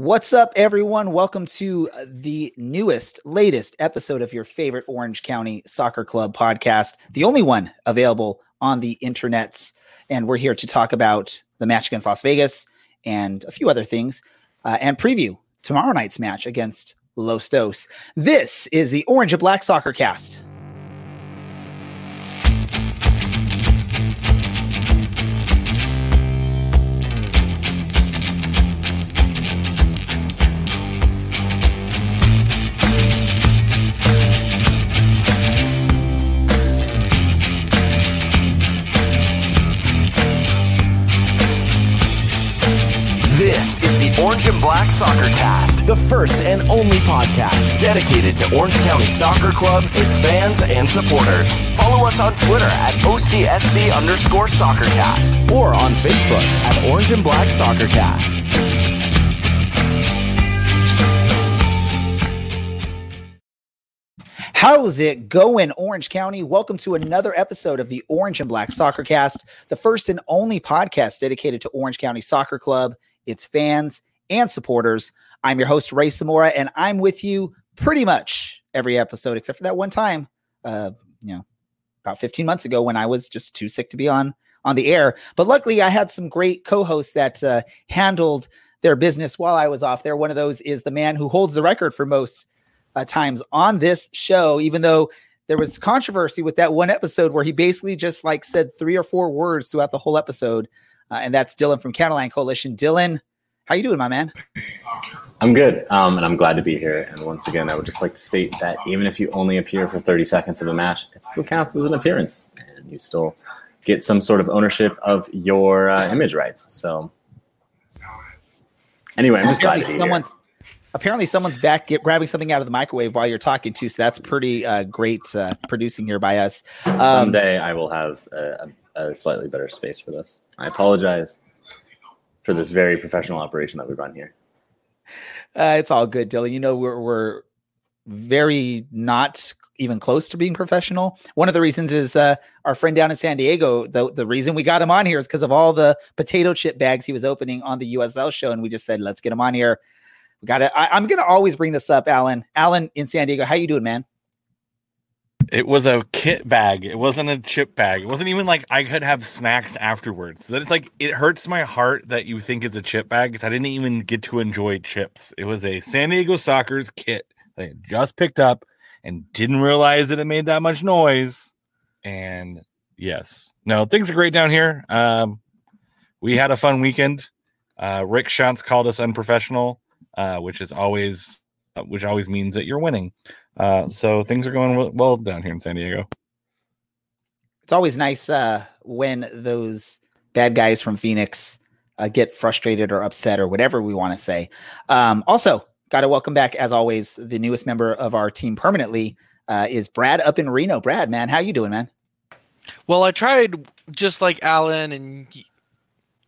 What's up, everyone? Welcome to the newest, latest episode of your favorite Orange County Soccer Club podcast, the only one available on the internets. And we're here to talk about the match against Las Vegas and a few other things uh, and preview tomorrow night's match against Los Dos. This is the Orange and Black Soccer Cast. Orange and Black Soccer Cast, the first and only podcast dedicated to Orange County Soccer Club, its fans, and supporters. Follow us on Twitter at OCSC underscore SoccerCast or on Facebook at Orange and Black Soccer Cast. How's it going, Orange County? Welcome to another episode of the Orange and Black Soccer Cast, the first and only podcast dedicated to Orange County Soccer Club, its fans, and supporters. I'm your host, Ray Samora, and I'm with you pretty much every episode, except for that one time, uh, you know, about 15 months ago when I was just too sick to be on on the air. But luckily, I had some great co-hosts that uh, handled their business while I was off there. One of those is the man who holds the record for most uh, times on this show, even though there was controversy with that one episode where he basically just like said three or four words throughout the whole episode. Uh, and that's Dylan from Catalan Coalition. Dylan, how you doing, my man? I'm good, um, and I'm glad to be here. And once again, I would just like to state that even if you only appear for 30 seconds of a match, it still counts as an appearance, and you still get some sort of ownership of your uh, image rights. So, anyway, I'm just glad to be someone's here. apparently someone's back get, grabbing something out of the microwave while you're talking too. So that's pretty uh, great uh, producing here by us. Um, Someday I will have a, a slightly better space for this. I apologize for this very professional operation that we run here. Uh, it's all good, Dylan. You know, we're, we're very not even close to being professional. One of the reasons is uh, our friend down in San Diego. The, the reason we got him on here is because of all the potato chip bags he was opening on the USL show. And we just said, let's get him on here. We got to, I'm going to always bring this up, Alan. Alan in San Diego. How you doing, man? It was a kit bag. It wasn't a chip bag. It wasn't even like I could have snacks afterwards. So it's like it hurts my heart that you think it's a chip bag because I didn't even get to enjoy chips. It was a San Diego Soccer's kit that I just picked up and didn't realize that it made that much noise. And yes, no, things are great down here. Um, we had a fun weekend. Uh, Rick Schantz called us unprofessional, uh, which is always, uh, which always means that you're winning. Uh, so things are going well, well down here in San Diego. It's always nice uh, when those bad guys from Phoenix uh, get frustrated or upset or whatever we want to say. Um, also, got to welcome back, as always, the newest member of our team permanently uh, is Brad up in Reno. Brad, man, how you doing, man? Well, I tried just like Alan and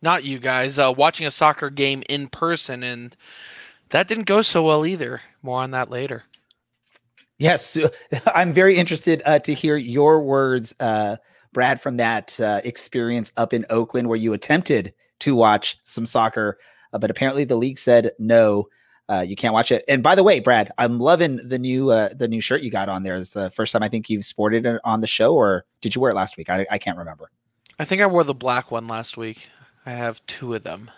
not you guys uh, watching a soccer game in person, and that didn't go so well either. More on that later. Yes, I'm very interested uh, to hear your words, uh, Brad, from that uh, experience up in Oakland where you attempted to watch some soccer, uh, but apparently the league said no, uh, you can't watch it. And by the way, Brad, I'm loving the new uh, the new shirt you got on there. It's the first time I think you've sported it on the show, or did you wear it last week? I, I can't remember. I think I wore the black one last week. I have two of them.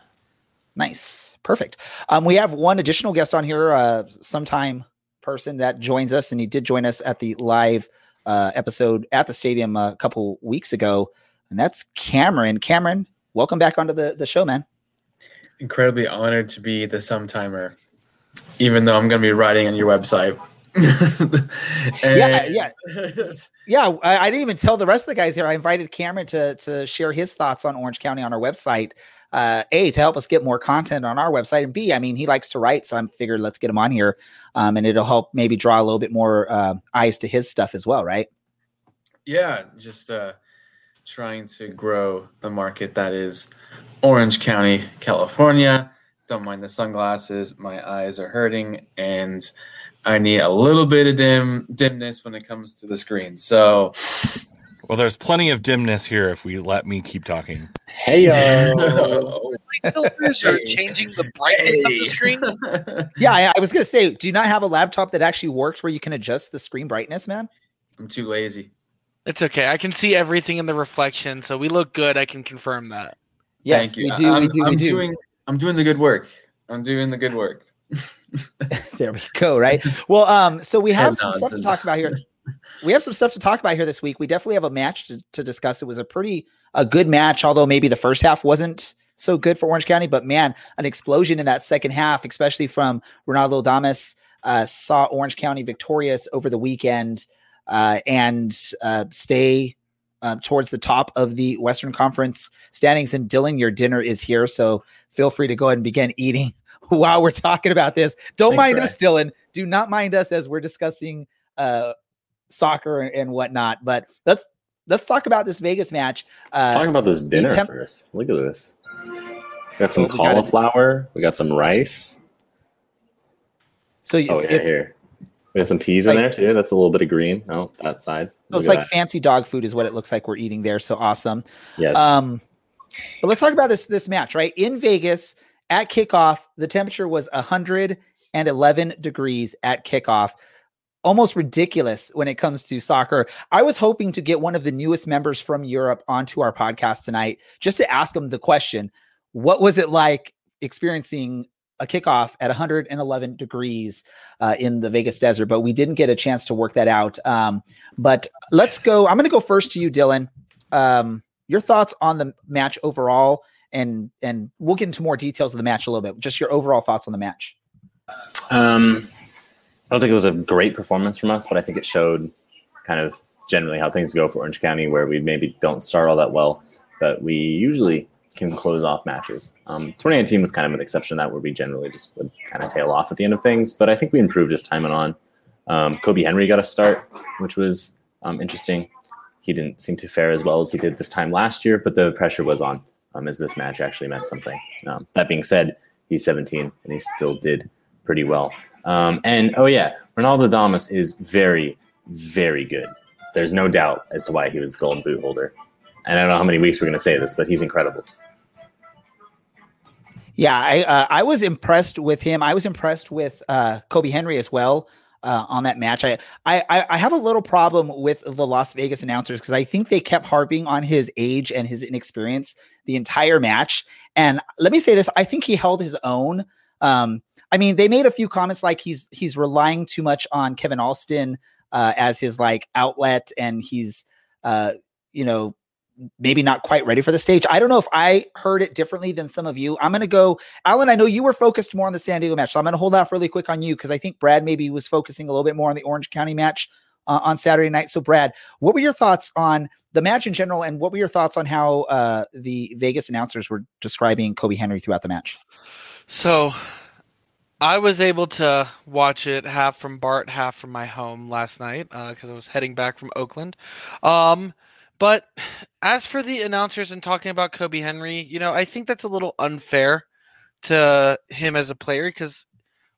Nice, perfect. Um, we have one additional guest on here, uh, sometime person that joins us, and he did join us at the live uh, episode at the stadium a couple weeks ago, and that's Cameron. Cameron, welcome back onto the the show, man. incredibly honored to be the sometimer, even though I'm going to be writing on your website. Yeah, yeah. Yeah, I, I didn't even tell the rest of the guys here. I invited Cameron to to share his thoughts on Orange County on our website. Uh, a to help us get more content on our website, and B, I mean, he likes to write, so I'm figured let's get him on here, um, and it'll help maybe draw a little bit more uh, eyes to his stuff as well, right? yeah, just uh, trying to grow the market that is Orange County, California. Don't mind the sunglasses. My eyes are hurting, and I need a little bit of dim dimness when it comes to the screen. So Well, there's plenty of dimness here if we let me keep talking. Hey, Light filters are changing the brightness of the screen. Yeah, I, I was gonna say, do you not have a laptop that actually works where you can adjust the screen brightness, man? I'm too lazy. It's okay. I can see everything in the reflection, so we look good. I can confirm that. Yes, Thank you. we do. I'm, we do. I'm we do. doing. I'm doing the good work. I'm doing the good work. there we go. Right. Well, um, so we have some stuff to talk about here. We have some stuff to talk about here this week. We definitely have a match to, to discuss. It was a pretty a good match, although maybe the first half wasn't so good for Orange County. But man, an explosion in that second half, especially from Ronaldo Damus, uh, saw Orange County victorious over the weekend uh, and uh, stay uh, towards the top of the Western Conference standings. And Dylan, your dinner is here, so feel free to go ahead and begin eating while we're talking about this. Don't Thanks, mind Brad. us, Dylan. Do not mind us as we're discussing uh, soccer and, and whatnot. But let's let's talk about this Vegas match. Let's talk Uh, about this dinner temp- first. Look at this. We got some we gotta- cauliflower. We got some rice. so it's, Oh yeah, it's, here. We got some peas in there too. That's a little bit of green. Oh, that side. so it's Look at like fancy dog food is what it looks like we're eating there. So awesome. that. yes. Um, but let's talk about this this match, right? In Vegas at kickoff, the temperature was 111 degrees at kickoff. Almost ridiculous when it comes to soccer. I was hoping to get one of the newest members from Europe onto our podcast tonight just to ask them the question What was it like experiencing a kickoff at 111 degrees uh, in the Vegas desert? But we didn't get a chance to work that out. Um, but let's go. I'm going to go first to you, Dylan. Um, your thoughts on the match overall, and and we'll get into more details of the match a little bit. Just your overall thoughts on the match. Um, I don't think it was a great performance from us, but I think it showed kind of generally how things go for Orange County, where we maybe don't start all that well, but we usually can close off matches. Um, 2019 was kind of an exception to that, where we generally just would kind of tail off at the end of things, but I think we improved as time went on. Um, Kobi Henry got a start, which was um, interesting. He didn't seem to fare as well as he did this time last year, but the pressure was on um, as this match actually meant something. Um, that being said, he's 17 and he still did pretty well. Um, and oh yeah, Ronaldo Damus is very, very good. There's no doubt as to why he was the Golden Boot holder. And I don't know how many weeks we're going to say this, but he's incredible. Yeah, I uh, I was impressed with him. I was impressed with uh, Kobi Henry as well uh, on that match. I, I I have a little problem with the Las Vegas announcers because I think they kept harping on his age and his inexperience the entire match. And let me say this: I think he held his own. Um, I mean, they made a few comments like he's he's relying too much on Kevin Alston uh, as his like outlet, and he's uh, you know maybe not quite ready for the stage. I don't know if I heard it differently than some of you. I'm going to go, Alan. I know you were focused more on the San Diego match, so I'm going to hold off really quick on you because I think Brad maybe was focusing a little bit more on the Orange County match uh, on Saturday night. So, Brad, what were your thoughts on the match in general, and what were your thoughts on how uh, the Vegas announcers were describing Kobi Henry throughout the match? So, I was able to watch it half from Bart, half from my home last night because I was heading back from Oakland. Um, but as for the announcers and talking about Kobi Henry, you know, I think that's a little unfair to him as a player because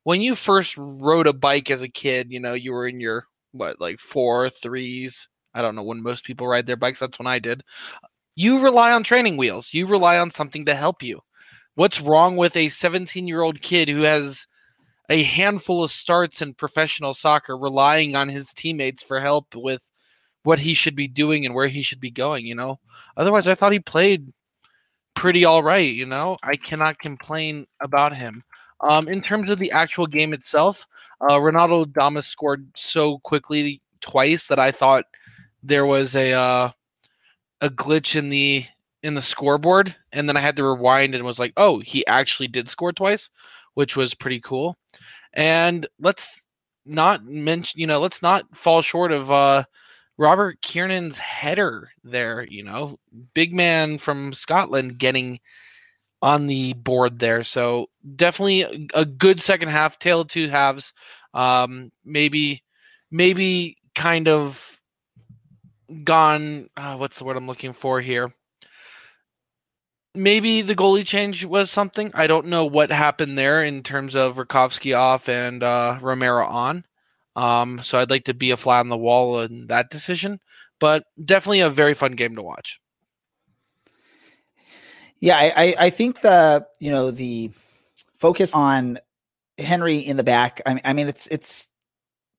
when you first rode a bike as a kid, you know, you were in your what like four threes. I don't know when most people ride their bikes. That's when I did. You rely on training wheels. You rely on something to help you. What's wrong with a 17 year old kid who has a handful of starts in professional soccer relying on his teammates for help with what he should be doing and where he should be going, you know? Otherwise, I thought he played pretty all right, you know? I cannot complain about him. Um, in terms of the actual game itself, uh, Ronaldo Damus scored so quickly twice that I thought there was a uh, a glitch in the in the scoreboard, and then I had to rewind and was like, "Oh, he actually did score twice," which was pretty cool. And let's not mention, you know, let's not fall short of uh, Robert Kiernan's header there. You know, big man from Scotland getting on the board there. So definitely a, good second half, tail of two halves. Um, maybe, maybe kind of gone. Uh, what's the word I'm looking for here? Maybe the goalie change was something. I don't know what happened there in terms of Rakovsky off and uh, Romero on. Um, so I'd like to be a fly on the wall in that decision. but definitely a very fun game to watch. Yeah, I, I, I think the you know the focus on Henry in the back. I mean, I mean it's it's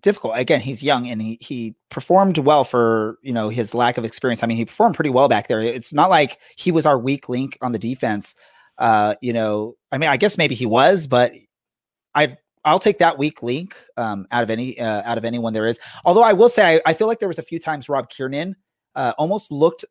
difficult. Again, he's young and he he performed well for you know his lack of experience. I mean, he performed pretty well back there. It's not like he was our weak link on the defense. Uh, you know, I mean, I guess maybe he was, but I I'll take that weak link um, out of any uh, out of anyone there is. Although I will say I, I feel like there was a few times Rob Kiernan uh, almost looked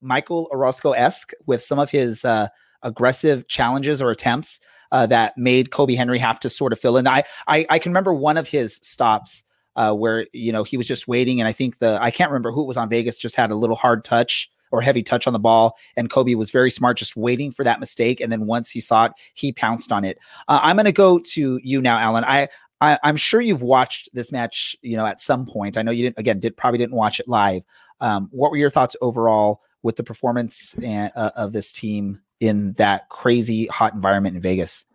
Michael Orozco esque with some of his uh, aggressive challenges or attempts uh, that made Kobi Henry have to sort of fill in. I I, I can remember one of his stops uh, where you know he was just waiting, and I think the I can't remember who it was on Vegas just had a little hard touch or heavy touch on the ball, and Kobi was very smart, just waiting for that mistake, and then once he saw it, he pounced on it. Uh, I'm going to go to you now, Alan. I I, am sure you've watched this match, you know, at some point. I know you didn't. Again, did probably didn't watch it live. Um, what were your thoughts overall with the performance and, uh, of this team in that crazy hot environment in Vegas?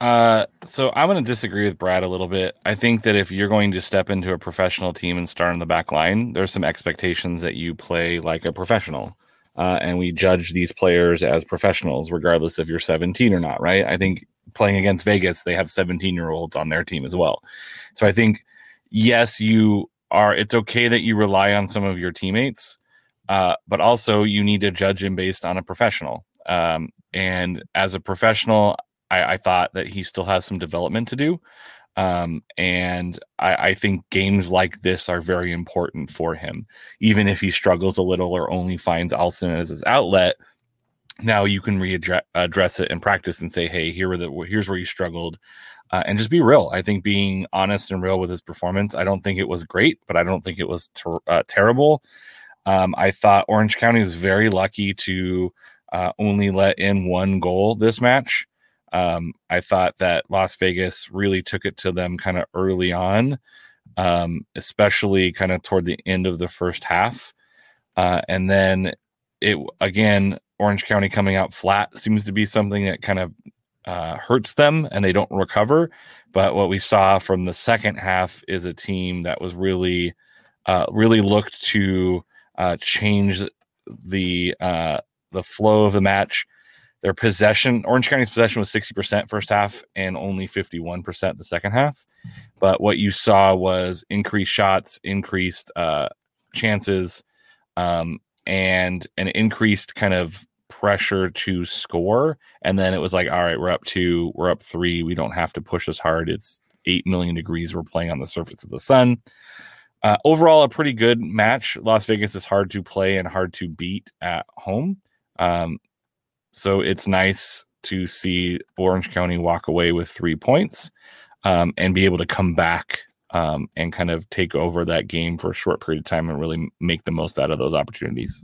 Uh, so I'm going to disagree with Brad a little bit. I think that if you're going to step into a professional team and start in the back line, there's some expectations that you play like a professional. Uh, and we judge these players as professionals, regardless if you're 17 or not, right? I think playing against Vegas, they have 17 year olds on their team as well. So I think, yes, you are, it's okay that you rely on some of your teammates, uh, but also you need to judge him based on a professional. Um, and as a professional, I, I, thought that he still has some development to do. Um, and I, I, think games like this are very important for him. Even if he struggles a little or only finds Alston as his outlet, now you can readdress it in practice and say, "Hey, here the here's where you struggled," uh, and just be real. I think being honest and real with his performance. I don't think it was great, but I don't think it was ter- uh, terrible. Um, I thought Orange County was very lucky to uh, only let in one goal this match. Um, I thought that Las Vegas really took it to them kind of early on, um, especially kind of toward the end of the first half. Uh, and then it again, Orange County coming out flat seems to be something that kind of uh, hurts them and they don't recover. But what we saw from the second half is a team that was really, uh, really looked to uh, change the uh, the flow of the match. Their possession, Orange County's possession was 60% first half and only 51% the second half. But what you saw was increased shots, increased uh, chances, um, and an increased kind of pressure to score. And then it was like, all right, we're up two, we're up three. We don't have to push as hard. It's 8 million degrees. We're playing on the surface of the sun. Uh, overall, a pretty good match. Las Vegas is hard to play and hard to beat at home. Um, so it's nice to see Orange County walk away with three points um, and be able to come back um, and kind of take over that game for a short period of time and really make the most out of those opportunities.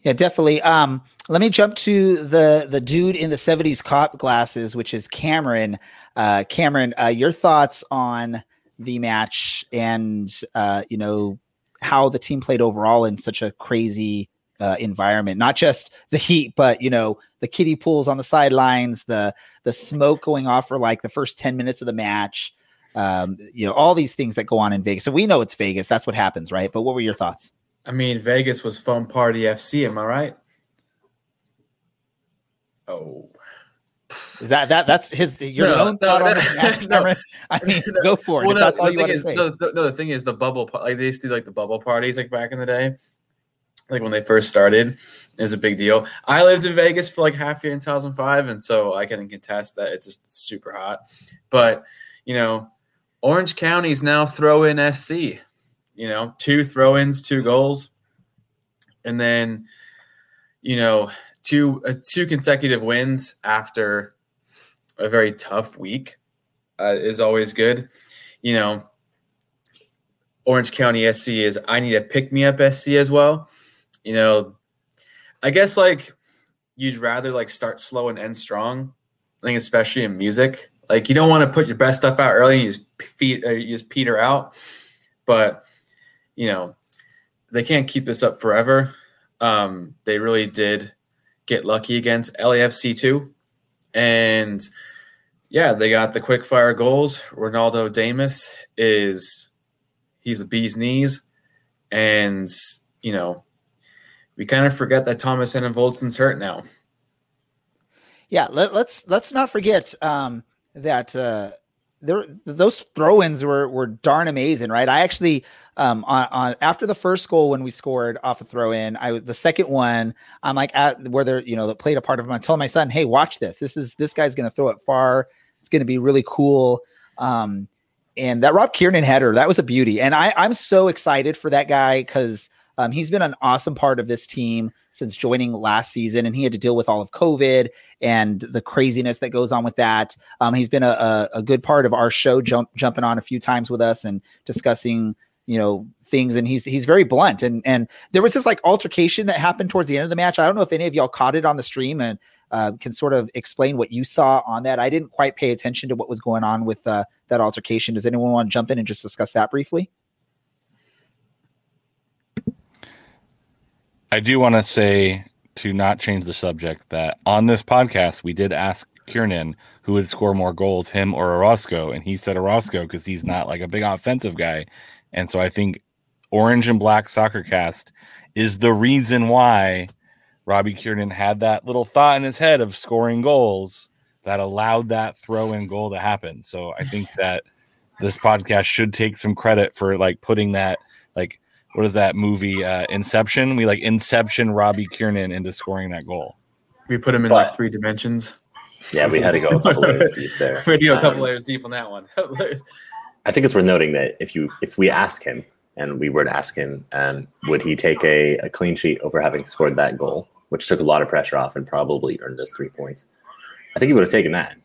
Yeah, definitely. Um, let me jump to the the dude in the '70s cop glasses, which is Cameron. Uh, Cameron, uh, your thoughts on the match and uh, you know how the team played overall in such a crazy uh, environment. Not just the heat, but you know the kiddie pools on the sidelines, the the smoke going off for like the first ten minutes of the match. Um, you know all these things that go on in Vegas. So we know it's Vegas. That's what happens, right? But what were your thoughts? I mean, Vegas was fun Party FC. Am I right? Oh. Is that that that's his your no, own no, thought no, on the match, no. I mean, go for it. Well, all you want is, to say. No, the, the thing is the bubble like they used to do like the bubble parties like back in the day like when they first started is a big deal. I lived in Vegas for like half year in 2005, and so I can contest that it's just super hot. But you know, Orange County's now throw in SC. You know, two throw ins, two goals, and then you know two uh, two consecutive wins after a very tough week uh, is always good. You know, Orange County SC is I need a pick me up SC as well you know, I guess like you'd rather like start slow and end strong. I think especially in music, like you don't want to put your best stuff out early and you just feed, uh, you just peter out. But you know, they can't keep this up forever. Um, they really did get lucky against LAFC two, and yeah, they got the quick fire goals. Ronaldo Damus is he's the bee's knees and you know, we kind of forget that Thomas and Enevoldsen's hurt now. Yeah, let, let's let's not forget um, that uh, there those throw-ins were were darn amazing, right? I actually um, on, on after the first goal when we scored off a throw-in, I the second one, I'm like at where they're you know that played a part of him. I told my son, hey, watch this. This is this guy's going to throw it far. It's going to be really cool. Um, and that Rob Kiernan header, that was a beauty. And I I'm so excited for that guy because um, he's been an awesome part of this team since joining last season, and he had to deal with all of COVID and the craziness that goes on with that. Um, he's been a, a, a, good part of our show, jump, jumping on a few times with us and discussing, you know, things. And he's he's very blunt. And and there was this like altercation that happened towards the end of the match. I don't know if any of y'all caught it on the stream and uh, can sort of explain what you saw on that. I didn't quite pay attention to what was going on with uh, that altercation. Does anyone want to jump in and just discuss that briefly? I do want to say to not change the subject that on this podcast we did ask Kiernan who would score more goals, him or Orozco, and he said Orozco because he's not like a big offensive guy, and so I think Orange and Black Soccer Cast is the reason why Robbie Kiernan had that little thought in his head of scoring goals that allowed that throw in goal to happen. So I think that this podcast should take some credit for like putting that what is that movie uh, Inception? We like Inception Robbie Kiernan into scoring that goal. We put him in but, like three dimensions. Yeah, we had to go a couple layers deep there. we had to go a couple um, layers deep on that one. I think it's worth noting that if you if we ask him and we were to ask him, um, would he take a, a clean sheet over having scored that goal, which took a lot of pressure off and probably earned us three points? I think he would have taken that,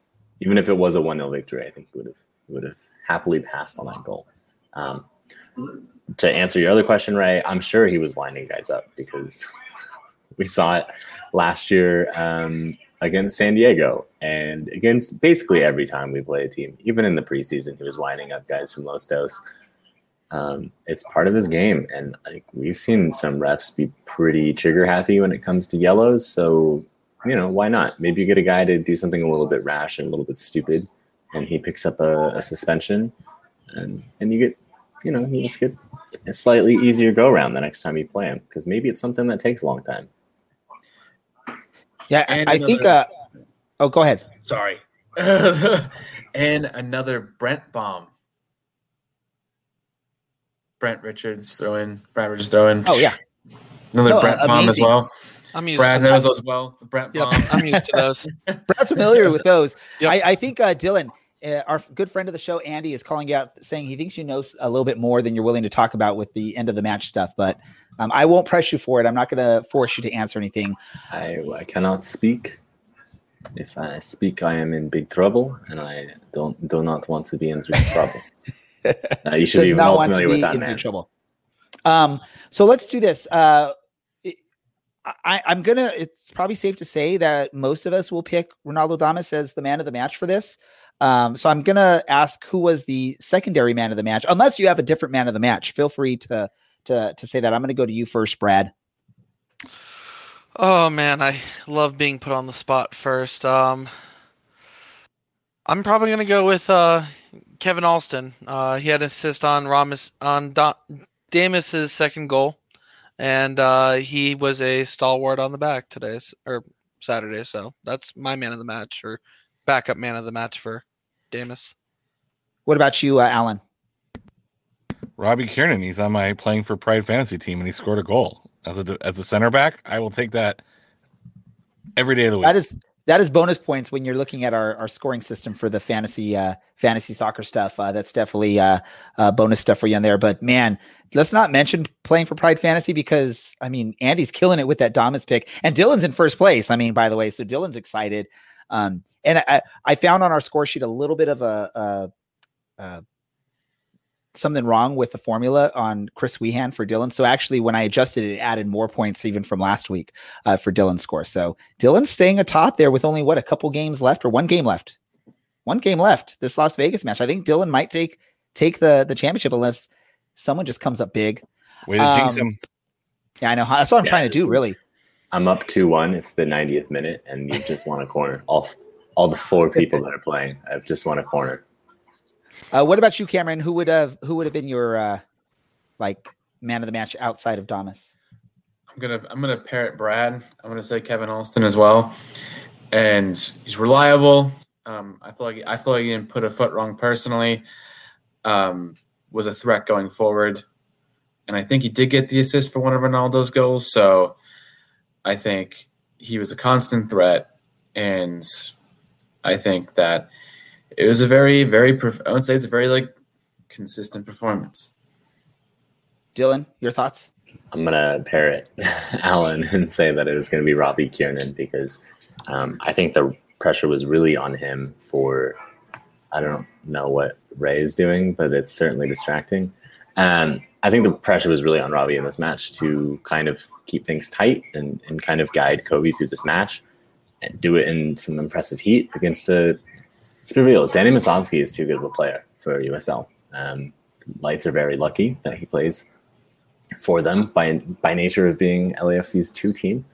even if it was a one 0 victory. I think he would have would have happily passed on that goal. Um, to answer your other question, Ray, I'm sure he was winding guys up because we saw it last year um, against San Diego and against basically every time we play a team. Even in the preseason, he was winding up guys from Los Dos. Um, it's part of his game, and like we've seen some refs be pretty trigger happy when it comes to yellows. So you know why not? Maybe you get a guy to do something a little bit rash and a little bit stupid, and he picks up a, a suspension, and and you get you know you just get a slightly easier go around the next time you play him because maybe it's something that takes a long time. Yeah, and I another, think. Uh, oh, go ahead. Sorry. and another Brent bomb. Brent Richards throw in. Brad Richards throw in. Oh yeah. Another no, Brent uh, bomb as well. I'm used Brad to knows those as well. Brent yep, bomb. I'm used to those. Brad's familiar with those. Yep. I, I think uh, Dylan uh, our good friend of the show, Andy, is calling you out saying he thinks you know a little bit more than you're willing to talk about with the end of the match stuff. But um, I won't press you for it. I'm not going to force you to answer anything. I, I cannot speak. If I speak, I am in big trouble, and I don't do not want to be in big trouble. uh, you should be well familiar with that, man. Trouble. Um, so let's do this. Uh, I, am gonna. It's probably safe to say that most of us will pick Ronaldo Damus as the man of the match for this. Um, so I'm gonna ask who was the secondary man of the match, unless you have a different man of the match. Feel free to to to say that. I'm gonna go to you first, Brad. Oh man, I love being put on the spot first. Um, I'm probably gonna go with uh, Kevin Alston. Uh, he had an assist on Ramos on da- Damus's second goal, and uh, he was a stalwart on the back today or Saturday. So that's my man of the match or backup man of the match for Damus. What about you, uh, Alan? Robbie Kiernan. He's on my playing for Pride fantasy team, and he scored a goal as a as a center back. I will take that every day of the week. That is that is bonus points when you're looking at our, our scoring system for the fantasy uh, fantasy soccer stuff. Uh, that's definitely uh, uh, bonus stuff for you in there. But man, let's not mention playing for Pride Fantasy because I mean Andy's killing it with that Damus pick, and Dylan's in first place. I mean, by the way, so Dylan's excited. Um, and I, I found on our score sheet a little bit of a, a, a something wrong with the formula on Chris Wehan for Dylan. So actually, when I adjusted it, it added more points even from last week uh, for Dylan's score. So Dylan's staying atop there with only what a couple games left or one game left. One game left this Las Vegas match. I think Dylan might take take the the championship unless someone just comes up big. Way to um, jinx him. Yeah, I know. That's what I'm yeah, trying to do. Really. I'm up two one. It's the 90th minute, and you just won a corner. All all the four people that are playing, I've just won a corner. Uh, what about you, Cameron? Who would have who would have been your uh, like man of the match outside of Damus? I'm gonna I'm gonna parrot Brad. I'm gonna say Kevin Alston as well, and he's reliable. Um, I feel like I feel like he didn't put a foot wrong personally. Um, was a threat going forward, and I think he did get the assist for one of Ronaldo's goals. So I think he was a constant threat, and I think that it was a very very I would say it's a very like consistent performance. Dylan, your thoughts? I'm gonna parrot Alan and say that it was gonna be Robbie Kiernan because um, I think the pressure was really on him for I don't know what Ray is doing, but it's certainly distracting. Um, I think the pressure was really on Robbie in this match to kind of keep things tight and, and kind of guide Kobi through this match and do it in some impressive heat against a. Let's be real, Danny Musovski is too good of a player for USL. Um, Lights are very lucky that he plays for them by by nature of being LAFC's two team.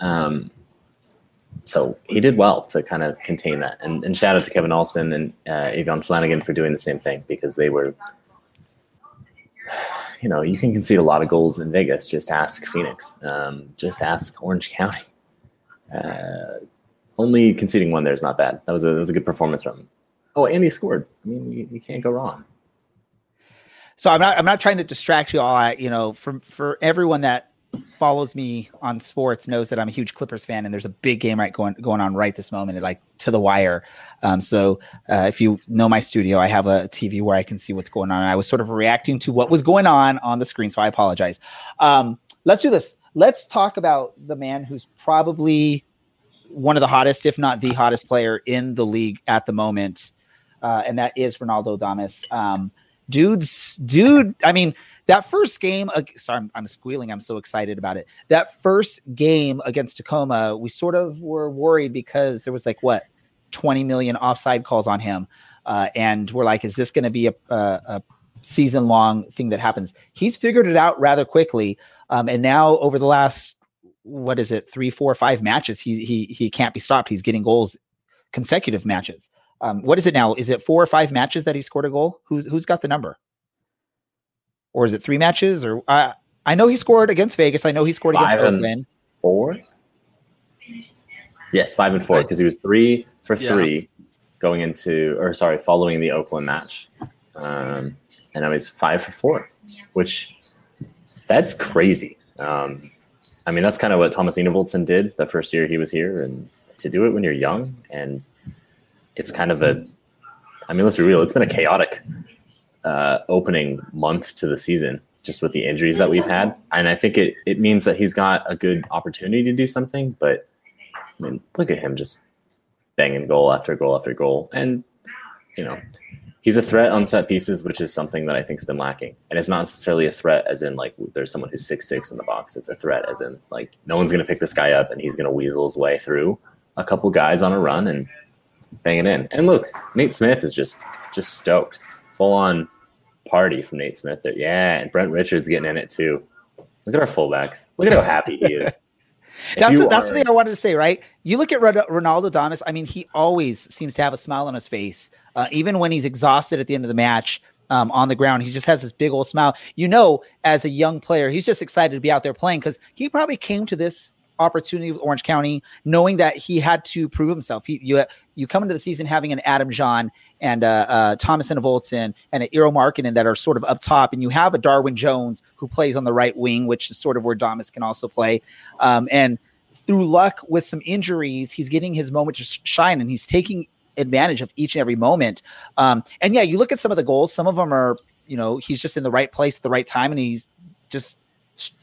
Um, so he did well to kind of contain that. And, and shout out to Kevin Alston and uh, Avion Flanagan for doing the same thing because they were, you know, you can concede a lot of goals in Vegas. Just ask Phoenix. Um, just ask Orange County. Uh, only conceding one there is not bad. That was a that was a good performance from him. Oh, and he scored. I mean, you, you can't go wrong. So I'm not I'm not trying to distract you all. I, you know, for for everyone that follows me on sports knows that I'm a huge Clippers fan, and there's a big game right going going on right this moment, like to the wire. Um, so uh, if you know my studio, I have a TV where I can see what's going on. I was sort of reacting to what was going on on the screen, so I apologize. Um, let's do this. Let's talk about the man who's probably one of the hottest, if not the hottest player in the league at the moment, uh, and that is Ronaldo Damus. Um, dude's dude. I mean, that first game. Uh, sorry, I'm, I'm, squealing. I'm so excited about it. That first game against Tacoma, we sort of were worried because there was like what 20 million offside calls on him, uh, and we're like, is this going to be a, a, a season long thing that happens? He's figured it out rather quickly, um, and now over the last what is it three four five matches he he he can't be stopped he's getting goals consecutive matches um, what is it now? Is it four or five matches that he scored a goal? Who's who's got the number? Or is it three matches? Or I I know he scored against Vegas. I know he scored five against Oakland. Four. Yes, five and four because he was three for yeah. three going into or sorry, following the Oakland match, um, and now he's five for four, which that's crazy. Um, I mean, that's kind of what Thomas Enevoldsen did the first year he was here, and to do it when you're young and it's kind of a I mean, let's be real, it's been a chaotic uh, opening month to the season just with the injuries that we've had. And I think it, it means that he's got a good opportunity to do something. But I mean, look at him just banging goal after goal after goal. And, you know, he's a threat on set pieces, which is something that I think's been lacking. And it's not necessarily a threat as in like there's someone who's six six in the box. It's a threat as in like no one's gonna pick this guy up and he's gonna weasel his way through a couple guys on a run and banging in. And look, Nate Smith is just just stoked. Full on party from Nate Smith there. Yeah, and Brent Richards getting in it too. Look at our fullbacks. Look at how happy he is. that's the, that's are, the thing I wanted to say, right? You look at Ronaldo Damus. I mean, he always seems to have a smile on his face, uh, even when he's exhausted at the end of the match. Um, on the ground, he just has this big old smile. You know, as a young player, he's just excited to be out there playing because he probably came to this opportunity with Orange County, knowing that he had to prove himself. He, you you come into the season having an Adam Jahn and uh, uh, Thomas Enevoldsen and an Eero Markkanen that are sort of up top, and you have a Darwin Jones who plays on the right wing, which is sort of where Damus can also play. Um, and through luck with some injuries, he's getting his moment to shine, and he's taking advantage of each and every moment. Um, and yeah, you look at some of the goals; some of them are, you know, he's just in the right place at the right time, and he's just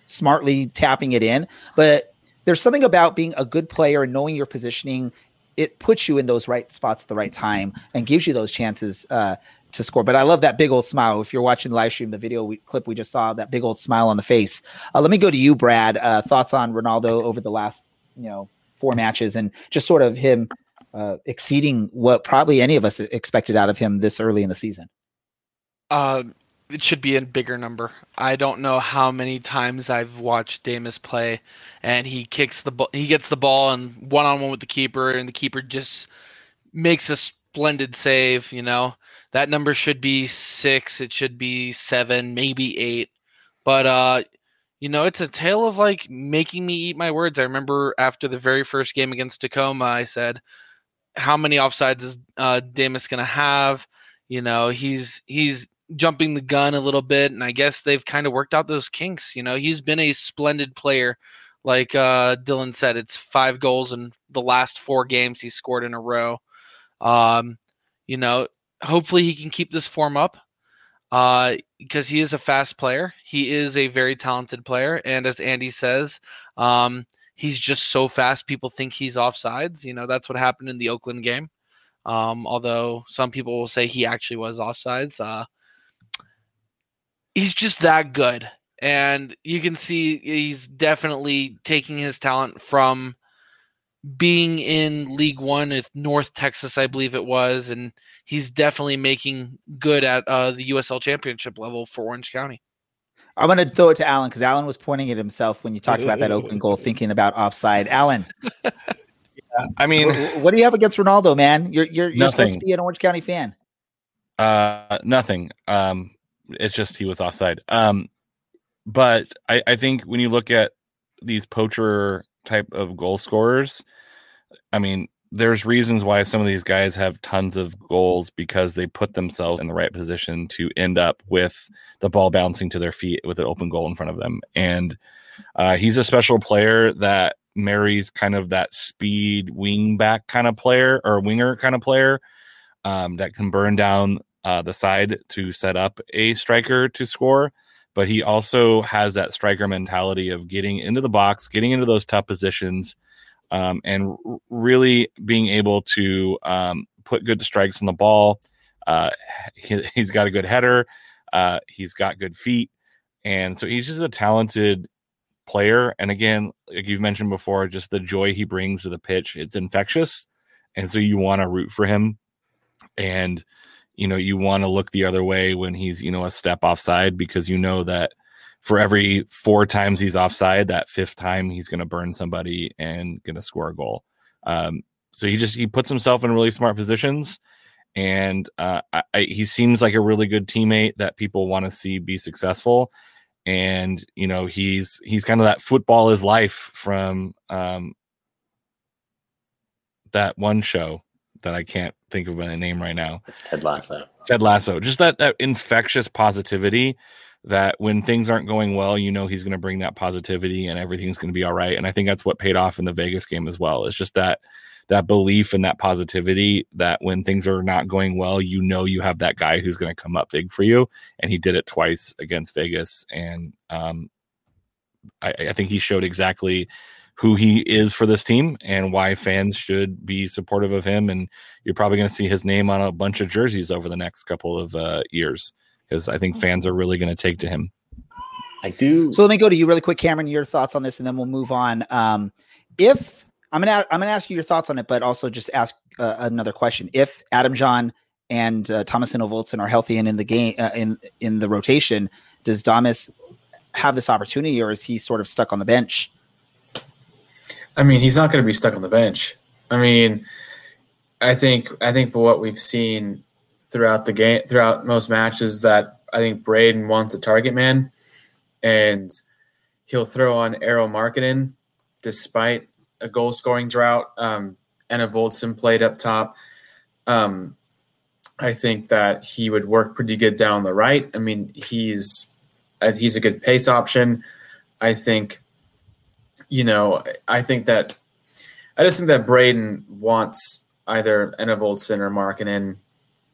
smartly tapping it in. But there's something about being a good player and knowing your positioning. It puts you in those right spots at the right time and gives you those chances uh, to score. But I love that big old smile. If you're watching the live stream, the video we, clip we just saw, that big old smile on the face. Uh, let me go to you, Brad. Uh, thoughts on Ronaldo over the last, you know, four matches and just sort of him uh, exceeding what probably any of us expected out of him this early in the season. Um, it should be a bigger number. I don't know how many times I've watched Damus play, and he kicks the ball, he gets the ball and one on one with the keeper, and the keeper just makes a splendid save. You know that number should be six, it should be seven, maybe eight. But uh, you know, it's a tale of like making me eat my words. I remember after the very first game against Tacoma, I said, "How many offsides is uh, Damus gonna have?" You know, he's he's jumping the gun a little bit, and I guess they've kind of worked out those kinks. You know, he's been a splendid player. Like uh, Dylan said, it's five goals in the last four games he scored in a row. Um, you know, hopefully he can keep this form up uh, because he is a fast player. He is a very talented player, and as Andy says, um, he's just so fast. People think he's offsides. You know, that's what happened in the Oakland game. Um, although some people will say he actually was offsides. Uh, he's just that good. And you can see he's definitely taking his talent from being in League One with North Texas, I believe it was, and he's definitely making good at uh, the USL Championship level for Orange County. I'm going to throw it to Alan because Alan was pointing at himself when you talked about that Oakland goal, thinking about offside. Alan, yeah, I mean, what, what, do you have against Ronaldo, man? You're you're, you're supposed to be an Orange County fan. Uh, nothing. Um, it's just he was offside. Um, but I, I think when you look at these poacher type of goal scorers, I mean, there's reasons why some of these guys have tons of goals because they put themselves in the right position to end up with the ball bouncing to their feet with an open goal in front of them. And uh, he's a special player that marries kind of that speed wing back kind of player or winger kind of player um, that can burn down uh, the side to set up a striker to score. But he also has that striker mentality of getting into the box, getting into those tough positions, um, and really being able to um, put good strikes on the ball. Uh, he, has got a good header. Uh, he's got good feet. And so he's just a talented player. And again, like you've mentioned before, just the joy he brings to the pitch, it's infectious. And so you want to root for him. And you know you want to look the other way when he's you know a step offside because you know that for every four times he's offside that fifth time he's going to burn somebody and going to score a goal. Um, so he just he puts himself in really smart positions and uh, I, I, he seems like a really good teammate that people want to see be successful. And you know he's he's kind of that football is life from um, that one show that I can't think of a name right now. It's Ted Lasso. Ted Lasso. Just that that infectious positivity that when things aren't going well, you know he's going to bring that positivity and everything's going to be all right. And I think that's what paid off in the Vegas game as well. It's just that that belief and that positivity that when things are not going well, you know you have that guy who's going to come up big for you. And he did it twice against Vegas, and um, I, I think he showed exactly who he is for this team and why fans should be supportive of him. And you're probably going to see his name on a bunch of jerseys over the next couple of uh, years because I think fans are really going to take to him. I do. So let me go to you really quick, Cameron. Your thoughts on this, and then we'll move on. Um, if I'm gonna I'm gonna ask you your thoughts on it, but also just ask uh, another question. If Adam Jahn and uh, Thomas Enevoldsen are healthy and in the game uh, in in the rotation, does Damus have this opportunity, or is he sort of stuck on the bench? I mean, he's not going to be stuck on the bench. I mean, I think I think for what we've seen throughout the game, throughout most matches, that I think Braeden wants a target man, and he'll throw on Eero Markkanen despite a goal scoring drought. Um, Enevoldsen played up top. Um, I think that he would work pretty good down the right. I mean, he's uh, he's a good pace option. I think you know, I think that I just think that Braeden wants either Enevoldsen or Markkanen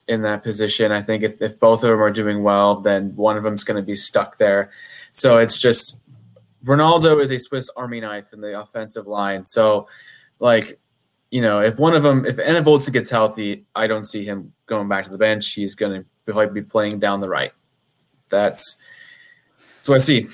in that position. I think if, if both of them are doing well, then one of them's going to be stuck there. So it's just Ronaldo is a Swiss Army knife in the offensive line. So, like, you know, if one of them, if Enevoldsen gets healthy, I don't see him going back to the bench. He's going to be playing down the right. That's that's what I see.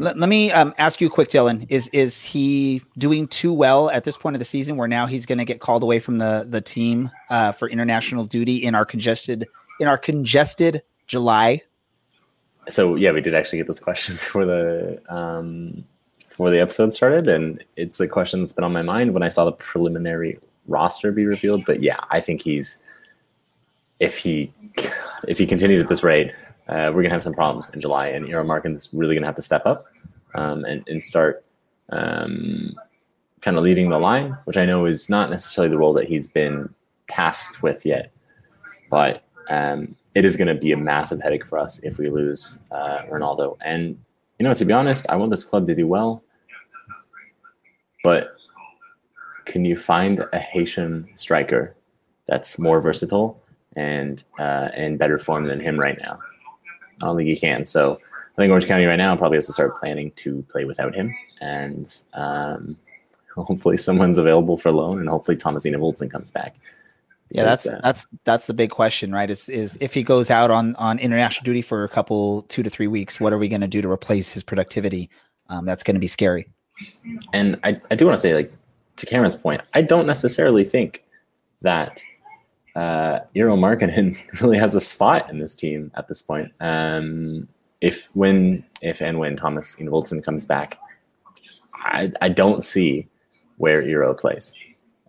Let, let me um, ask you quick, Dylan. Is is he doing too well at this point of the season, where now he's going to get called away from the the team uh, for international duty in our congested in our congested July? So yeah, we did actually get this question before the um, before the episode started, and it's a question that's been on my mind when I saw the preliminary roster be revealed. But yeah, I think he's if he if he continues at this rate, uh, we're gonna have some problems in July, and Eero Markkanen's really gonna have to step up um, and, and start um, kind of leading the line, which I know is not necessarily the role that he's been tasked with yet, but um, it is going to be a massive headache for us if we lose uh, Ronaldo. And you know, to be honest, I want this club to do well, but can you find a Haitian striker that's more versatile and uh, in better form than him right now? I don't think he can. So I think Orange County right now probably has to start planning to play without him, and um, hopefully someone's available for loan, and hopefully Thomasina Voltson comes back. Yeah, that's uh, that's that's the big question, right? Is is if he goes out on on international duty for a couple two to three weeks, what are we going to do to replace his productivity? Um, that's going to be scary. And I, I do want to say, like to Cameron's point, I don't necessarily think that uh, Eero Markkanen really has a spot in this team at this point. Um, if when if and when Thomas Voltson comes back, I I don't see where Eero plays.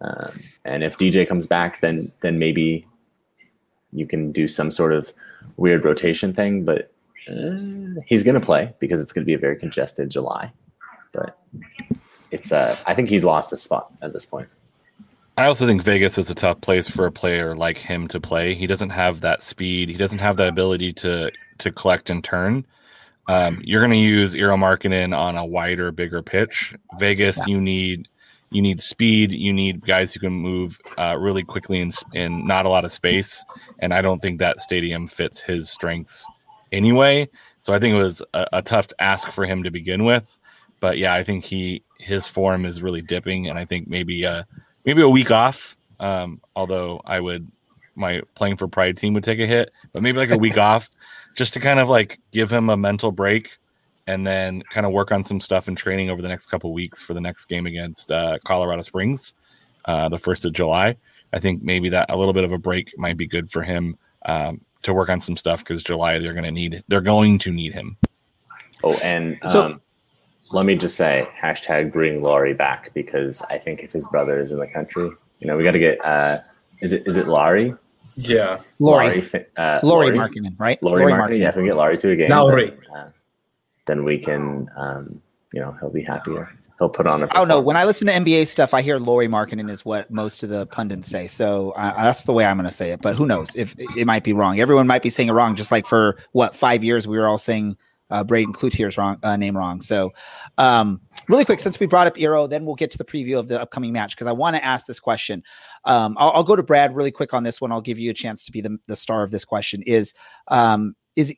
Um, and if DJ comes back, then then maybe you can do some sort of weird rotation thing. But uh, he's going to play because it's going to be a very congested July. But it's uh, I think he's lost his spot at this point. I also think Vegas is a tough place for a player like him to play. He doesn't have that speed. He doesn't have that ability to to collect and turn. Um, you're going to use Eero Markkanen on a wider, bigger pitch. Vegas, yeah. you need you need speed. You need guys who can move uh, really quickly in, in not a lot of space. And I don't think that stadium fits his strengths anyway. So I think it was a, a tough ask for him to begin with. But yeah, I think he his form is really dipping, and I think maybe uh, maybe a week off. Um, although I would my playing for Pride team would take a hit, but maybe like a week off, just to kind of like give him a mental break and then kind of work on some stuff in training over the next couple weeks for the next game against uh, Colorado Springs, uh, the first of July. I think maybe that a little bit of a break might be good for him um, to work on some stuff because July they're going to need they're going to need him. Oh, and so, um, let me just say hashtag bring Lauri back because I think if his brother is in the country, you know, we got to get. Uh, is it is it Lauri? Yeah, Lauri, Lauri, uh, Lauri Markkanen, right? Lauri, Lauri Markkanen. Yeah, if we get Lauri to a game, Lauri. Then, uh, then we can, um, you know, he'll be happier. He'll put on a. Oh no! When I listen to NBA stuff, I hear Lauri Markkanen is what most of the pundits say. So uh, that's the way I'm going to say it. But who knows? If it might be wrong, everyone might be saying it wrong. Just like for what five years we were all saying uh, Braeden Cloutier's wrong uh, name wrong. So, um, really quick, since we brought up Eero, then we'll get to the preview of the upcoming match because I want to ask this question. Um, I'll, I'll, go to Brad really quick on this one. I'll give you a chance to be the, the star of this question. Is um, is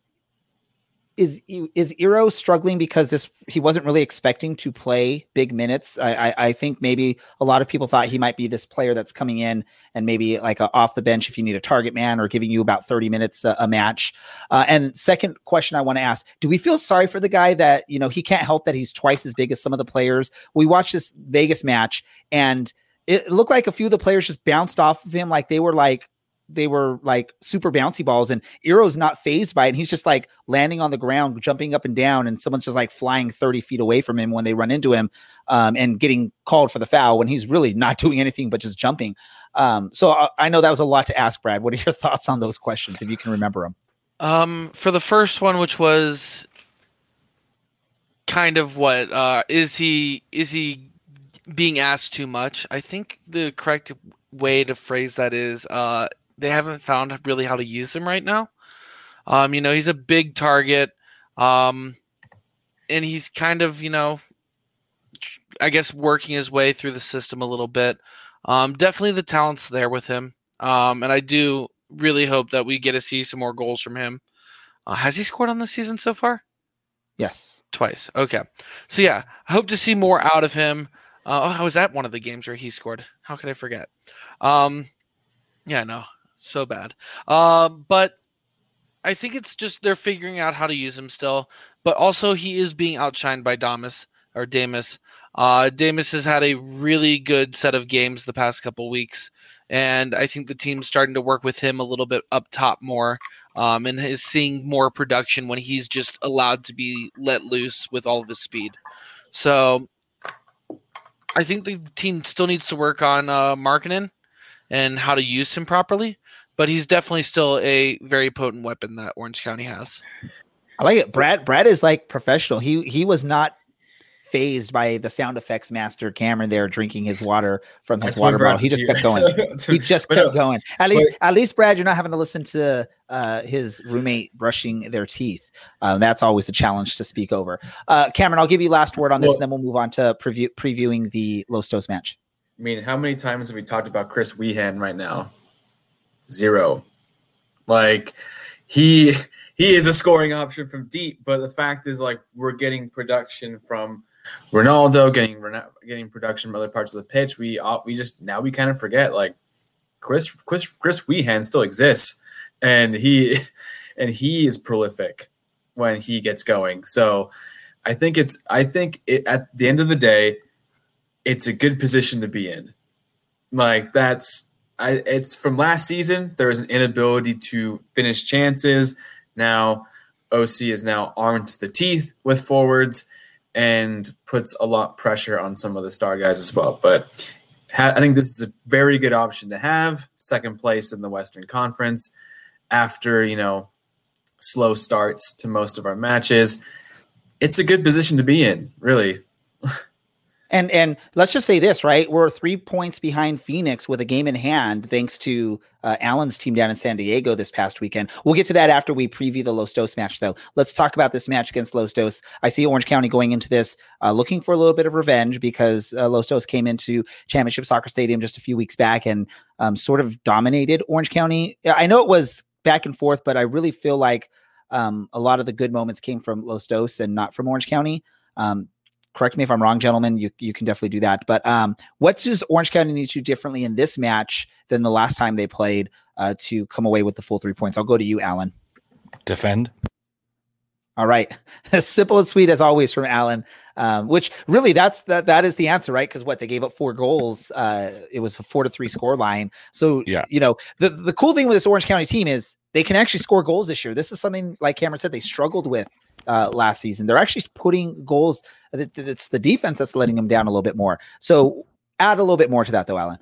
is is Eero struggling because this he wasn't really expecting to play big minutes? I, I, I think maybe a lot of people thought he might be this player that's coming in and maybe like a, off the bench if you need a target man or giving you about thirty minutes a, a match. Uh, and second question I want to ask: Do we feel sorry for the guy that you know he can't help that he's twice as big as some of the players? We watched this Vegas match and it looked like a few of the players just bounced off of him like they were like they were like super bouncy balls and Eero's not fazed by it. And he's just like landing on the ground, jumping up and down, and someone's just like flying 30 feet away from him when they run into him um, and getting called for the foul when he's really not doing anything but just jumping. Um, so I, uh, I know that was a lot to ask, Brad. What are your thoughts on those questions if you can remember them? Um, for the first one, which was kind of what uh, is he is he being asked too much? I think the correct way to phrase that is uh, they haven't found really how to use him right now. Um, you know, he's a big target, um, and he's kind of, you know, I guess working his way through the system a little bit. Um, definitely the talent's there with him, um, and I do really hope that we get to see some more goals from him. Uh, has he scored on the season so far? Yes, twice. Okay, so yeah, I hope to see more out of him. Uh, oh, I was at one of the games where he scored. How could I forget? Um, yeah, no, so bad. Uh, but I think it's just they're figuring out how to use him still. But also he is being outshined by Damus or Damus. Uh, Damus has had a really good set of games the past couple weeks, and I think the team's starting to work with him a little bit up top more, um, and is seeing more production when he's just allowed to be let loose with all of his speed. So I think the team still needs to work on uh, Markkanen and how to use him properly. But he's definitely still a very potent weapon that Orange County has. I like it. Brad Brad is like professional. He he was not fazed by the sound effects master Cameron there drinking his water from his water bottle. He just kept going. he just kept going. At least at least Brad, you're not having to listen to uh, his roommate brushing their teeth. Um, that's always a challenge to speak over. Uh, Cameron, I'll give you last word on this, well, and then we'll move on to preview previewing the Los Dos match. I mean, how many times have we talked about Chris Wehan right now? Zero. Like he he is a scoring option from deep, but the fact is like we're getting production from Ronaldo, getting getting production from other parts of the pitch. We uh, we just now we kind of forget like Chris Chris Chris Wehan still exists, and he and he is prolific when he gets going. So I think it's I think it, at the end of the day, it's a good position to be in. Like that's I, it's from last season. There was an inability to finish chances. Now, OC is now armed to the teeth with forwards and puts a lot pressure on some of the star guys as well. But ha- I think this is a very good option to have. Second place in the Western Conference after you know slow starts to most of our matches. It's a good position to be in, really. And and let's just say this, right? We're three points behind Phoenix with a game in hand, thanks to uh, Alan's team down in San Diego this past weekend. We'll get to that after we preview the Los Dos match, though. Let's talk about this match against Los Dos. I see Orange County going into this uh, looking for a little bit of revenge because uh, Los Dos came into Championship Soccer Stadium just a few weeks back and um, sort of dominated Orange County. I know it was back and forth, but I really feel like um, a lot of the good moments came from Los Dos and not from Orange County. Um, correct me if I'm wrong, gentlemen. You you can definitely do that. But um, what does Orange County need to do differently in this match than the last time they played uh, to come away with the full three points? I'll go to you, Alan. Defend. All right, as simple and sweet as always from Alan. Um, which really that's that that is the answer, right? Because what they gave up four goals. Uh, it was a four to three score line. So yeah, you know the the cool thing with this Orange County team is they can actually score goals this year. This is something like Cameron said they struggled with uh, last season. They're actually putting goals. It's the defense that's letting them down a little bit more. So add a little bit more to that, though, Alan.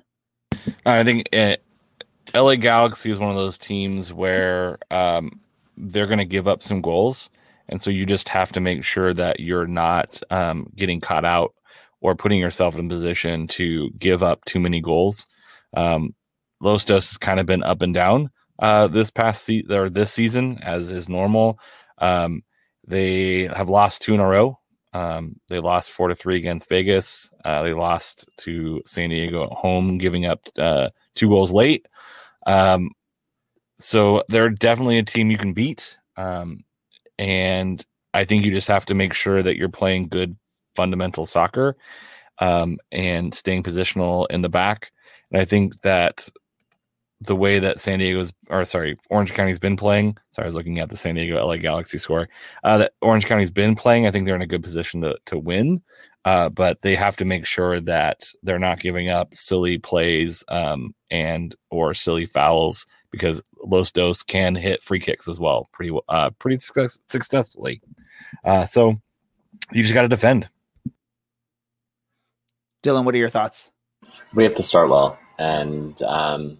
I think it, LA Galaxy is one of those teams where um, they're going to give up some goals. And so you just have to make sure that you're not um, getting caught out or putting yourself in a position to give up too many goals. Um, Los Dos has kind of been up and down uh, this past se- or this season, as is normal. Um, they have lost two in a row. Um, they lost four to three against Vegas. Uh, they lost to San Diego at home, giving up uh, two goals late. Um, so they're definitely a team you can beat. Um, and I think you just have to make sure that you're playing good fundamental soccer um, and staying positional in the back. And I think that the way that San Diego's or sorry, Orange County's been playing. Sorry, I was looking at the San Diego LA Galaxy score. Uh, that Orange County's been playing. I think they're in a good position to to win. Uh, but they have to make sure that they're not giving up silly plays um, and or silly fouls because Los Dos can hit free kicks as well pretty uh, pretty success- successfully. Uh, so you just got to defend. Dylan, what are your thoughts? We have to start well, and um,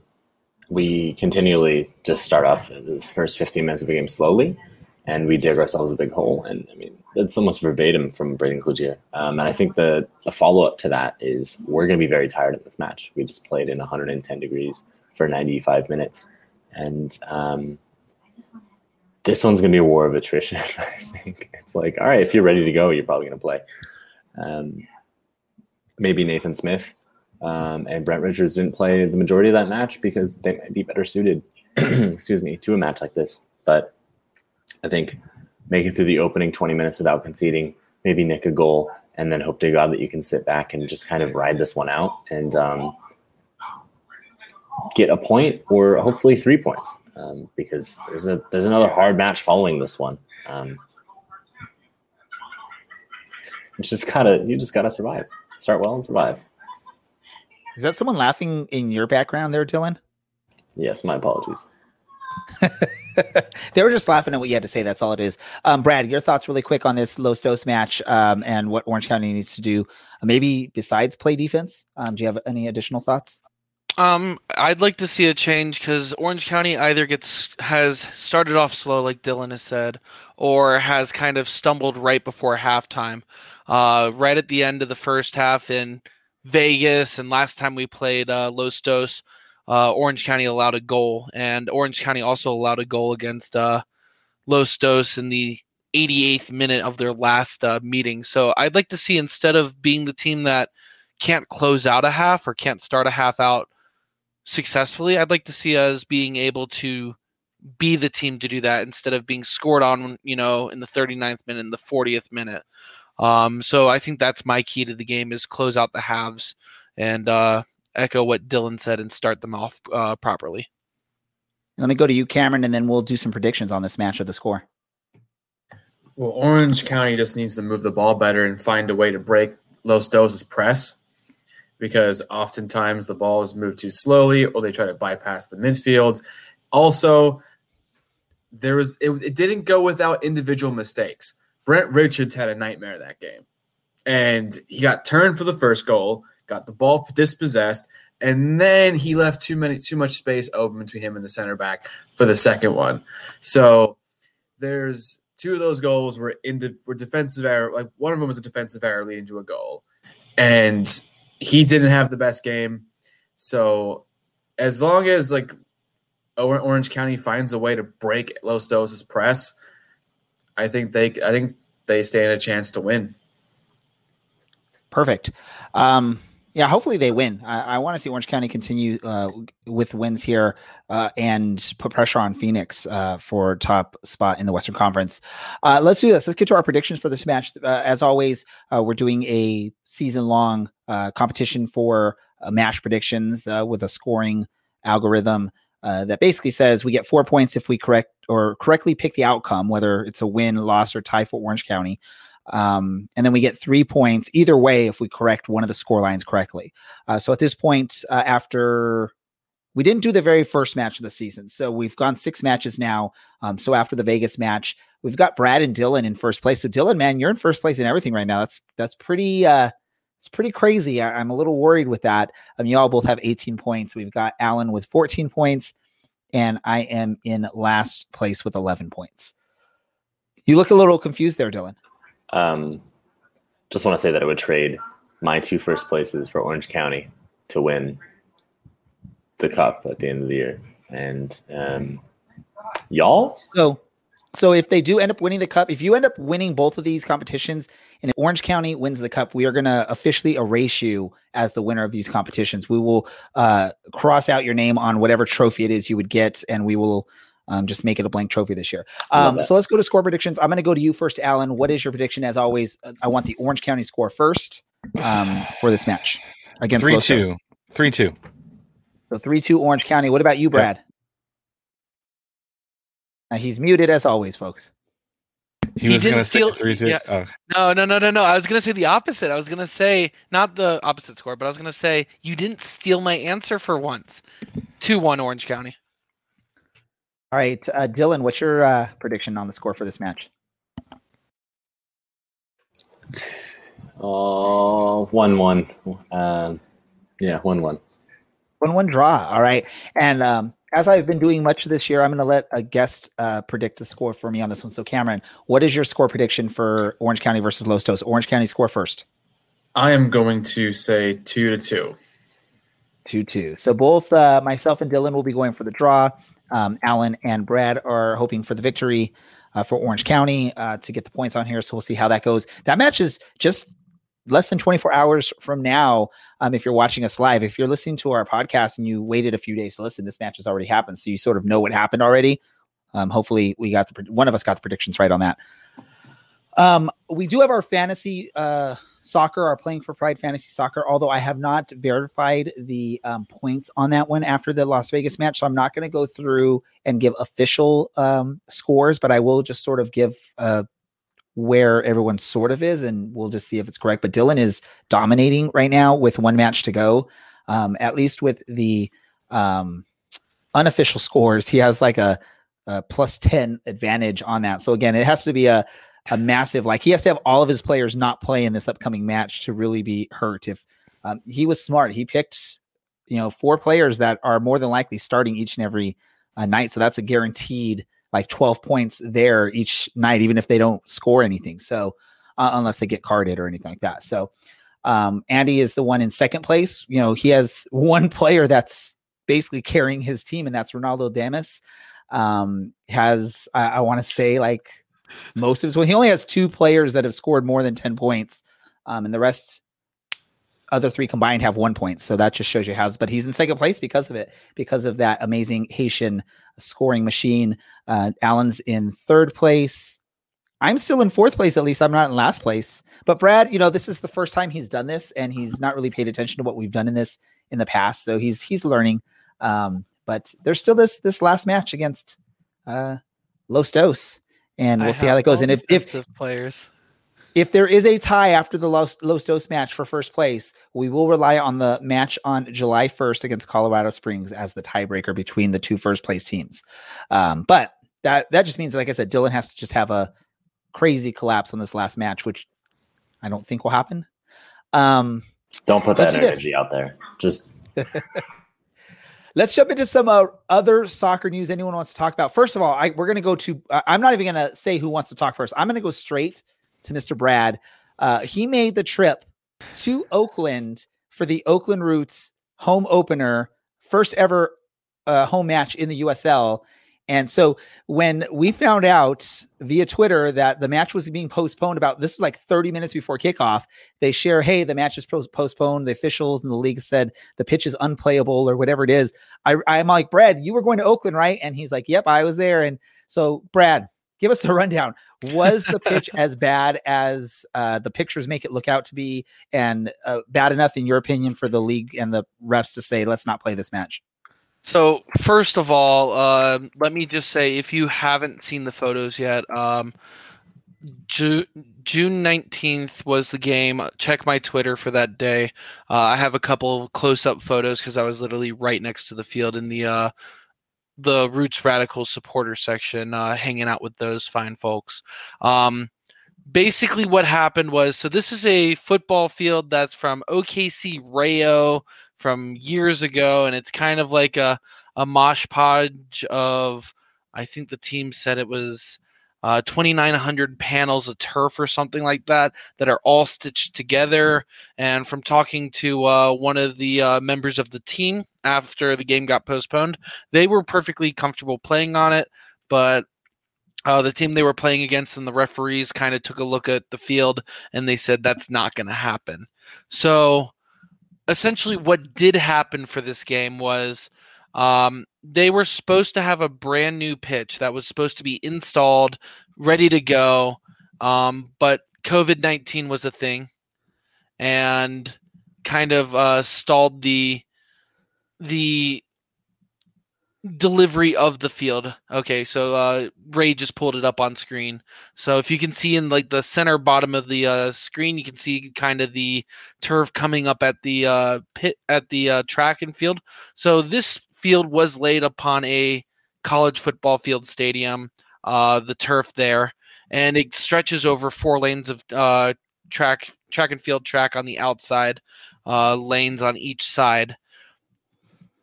we continually just start off the first 15 minutes of the game slowly and we dig ourselves a big hole. And I mean, it's almost verbatim from Braeden Cloutier. Um, and I think the, the follow up to that is we're going to be very tired in this match. We just played in 110 degrees for 95 minutes. And um, this one's going to be a war of attrition. I think it's like, all right, if you're ready to go, you're probably going to play. Um, maybe Nathan Smith um, and Brent Richards didn't play the majority of that match because they might be better suited, excuse me, to a match like this. But I think making through the opening 20 minutes without conceding, maybe nick a goal, and then hope to God that you can sit back and just kind of ride this one out and um, get a point or hopefully three points um, because there's a there's another hard match following this one. Um, just gotta you just gotta survive. Start well and survive. Is that someone laughing in your background there, Dylan? Yes, my apologies. they were just laughing at what you had to say. That's all it is. Um, Brad, your thoughts really quick on this Los Dos match um, and what Orange County needs to do, uh, maybe besides play defense. Um, do you have any additional thoughts? Um, I'd like to see a change because Orange County either gets has started off slow, like Dylan has said, or has kind of stumbled right before halftime. Uh, right at the end of the first half in Vegas, and last time we played uh, Los Dos, uh, Orange County allowed a goal, and Orange County also allowed a goal against uh, Los Dos in the 88th minute of their last uh, meeting. So I'd like to see instead of being the team that can't close out a half or can't start a half out successfully, I'd like to see us being able to be the team to do that instead of being scored on, you know, in the 39th minute and the 40th minute. Um, so I think that's my key to the game is close out the halves and uh, echo what Dylan said and start them off uh, properly. Let me go to you, Cameron, and then we'll do some predictions on this match of the score. Well, Orange County just needs to move the ball better and find a way to break Los Dos' press because oftentimes the ball is moved too slowly or they try to bypass the midfield. Also, there was it, it didn't go without individual mistakes. Brent Richards had a nightmare that game. And he got turned for the first goal, got the ball dispossessed, and then he left too many too much space open between him and the center back for the second one. So there's two of those goals were in the were defensive error. Like one of them was a defensive error leading to a goal, and he didn't have the best game. So as long as like Orange County finds a way to break Los Dos' press, I think they I think they stand a chance to win. Perfect. Um, yeah, hopefully they win. I, I want to see Orange County continue uh, with wins here uh, and put pressure on Phoenix uh, for top spot in the Western Conference. Uh, let's do this. Let's get to our predictions for this match. Uh, as always, uh, we're doing a season long competition for match predictions with a scoring algorithm that basically says we get four points if we correct or correctly pick the outcome, whether it's a win, loss, or tie for Orange County. Um, and then we get three points either way if we correct one of the score lines correctly. Uh, so at this point, uh, after we didn't do the very first match of the season, so we've gone six matches now. Um, so after the Vegas match, we've got Brad and Dylan in first place. So Dylan, man, you're in first place in everything right now. That's that's pretty. Uh, it's pretty crazy. I, am a little worried with that. I mean, y'all both have 18 points. We've got Alan with 14 points, and I am in last place with 11 points. You look a little confused there, Dylan. Um, just want to say that I would trade my two first places for Orange County to win the cup at the end of the year. And um, y'all? So, so if they do end up winning the cup, if you end up winning both of these competitions, and if Orange County wins the cup, we are going to officially erase you as the winner of these competitions. We will uh, cross out your name on whatever trophy it is you would get, and we will um, just make it a blank trophy this year. Um, so let's go to score predictions. I'm going to go to you first, Alan. What is your prediction? As always, uh, I want the Orange County score first um, for this match against three two, three two. So three two Orange County. What about you, Brad? Now he's muted as always, folks. He, he was going to say three two. Yeah. Oh. No, no, no, no, no. I was going to say the opposite. I was going to say not the opposite score, but I was going to say you didn't steal my answer for once. Two one Orange County. All right, uh, Dylan, what's your uh, prediction on the score for this match? Oh, one one. Uh, yeah, one one. One one draw. All right, and um, as I've been doing much this year, I'm going to let a guest uh, predict the score for me on this one. So, Cameron, what is your score prediction for Orange County versus Los Dos? Orange County score first. I am going to say two to two. Two two. So both uh, myself and Dylan will be going for the draw. Um, Alan and Brad are hoping for the victory uh, for Orange County uh, to get the points on here. So we'll see how that goes. That match is just less than 24 hours from now. Um, if you're watching us live, if you're listening to our podcast and you waited a few days to listen, this match has already happened. So you sort of know what happened already. Um, hopefully, we got the one of us got the predictions right on that. Um, we do have our fantasy uh, soccer, our playing for Pride fantasy soccer. Although I have not verified the um, points on that one after the Las Vegas match, so I'm not going to go through and give official um, scores, but I will just sort of give uh, where everyone sort of is, and we'll just see if it's correct. But Dylan is dominating right now with one match to go. Um, at least with the um, unofficial scores, he has like a, a plus ten advantage on that. So again, it has to be a a massive like he has to have all of his players not play in this upcoming match to really be hurt. If um, he was smart, he picked you know four players that are more than likely starting each and every uh, night. So that's a guaranteed like 12 points there each night, even if they don't score anything. So uh, unless they get carded or anything like that. So um, Andy is the one in second place. You know, he has one player that's basically carrying his team, and that's Ronaldo Damus. Um, has I, I want to say like most of his well, he only has two players that have scored more than 10 points. Um, and the rest other three combined have one point. So that just shows you how. But he's in second place because of it, because of that amazing Haitian scoring machine. Uh, Alan's in third place. I'm still in fourth place, at least I'm not in last place. But Brad, you know, this is the first time he's done this, and he's not really paid attention to what we've done in this in the past. So he's he's learning. Um, but there's still this this last match against uh, Los Dos, and we'll I see how that goes. And if if players, if there is a tie after the Los, Los Dos match for first place, we will rely on the match on July 1st against Colorado Springs as the tiebreaker between the two first place teams. Um, but that that just means, like I said, Dylan has to just have a crazy collapse on this last match, which I don't think will happen. Um, Don't put that do this. energy out there. Just Let's jump into some uh, other soccer news anyone wants to talk about. First of all, I, we're going to go to, I- I'm not even going to say who wants to talk first. I'm going to go straight to Mr. Brad. Uh, he made the trip to Oakland for the Oakland Roots home opener, first ever uh, home match in the USL. And so when we found out via Twitter that the match was being postponed about this was like 30 minutes before kickoff, they share, hey, the match is postponed. The officials and the league said the pitch is unplayable or whatever it is. I, I'm like, Brad, you were going to Oakland, right? And he's like, yep, I was there. And so, Brad, give us a rundown. Was the pitch as bad as uh, the pictures make it look out to be, and uh, bad enough, in your opinion, for the league and the refs to say, let's not play this match? So first of all, uh, let me just say, if you haven't seen the photos yet, um, Ju- June nineteenth was the game. Check my Twitter for that day. Uh, I have a couple close-up photos because I was literally right next to the field in the uh, the Roots Radical supporter section, uh, hanging out with those fine folks. Um, basically, what happened was, so this is a football field that's from OKC Rayo from years ago, and it's kind of like a a mosh podge of. I think the team said it was uh, 2,900 panels of turf or something like that that are all stitched together. And from talking to uh, one of the uh, members of the team after the game got postponed, they were perfectly comfortable playing on it, but. Uh, the team they were playing against and the referees kind of took a look at the field and they said that's not going to happen. So essentially what did happen for this game was um, they were supposed to have a brand new pitch that was supposed to be installed, ready to go, um, but COVID nineteen was a thing, and kind of uh, stalled the the delivery of the field. Okay, so uh, Ray just pulled it up on screen. So if you can see in like the center bottom of the uh, screen, you can see kind of the turf coming up at the uh, pit at the uh, track and field. So this field was laid upon a college football field stadium. Uh, the turf there, and it stretches over four lanes of uh, track track and field track on the outside, uh, lanes on each side,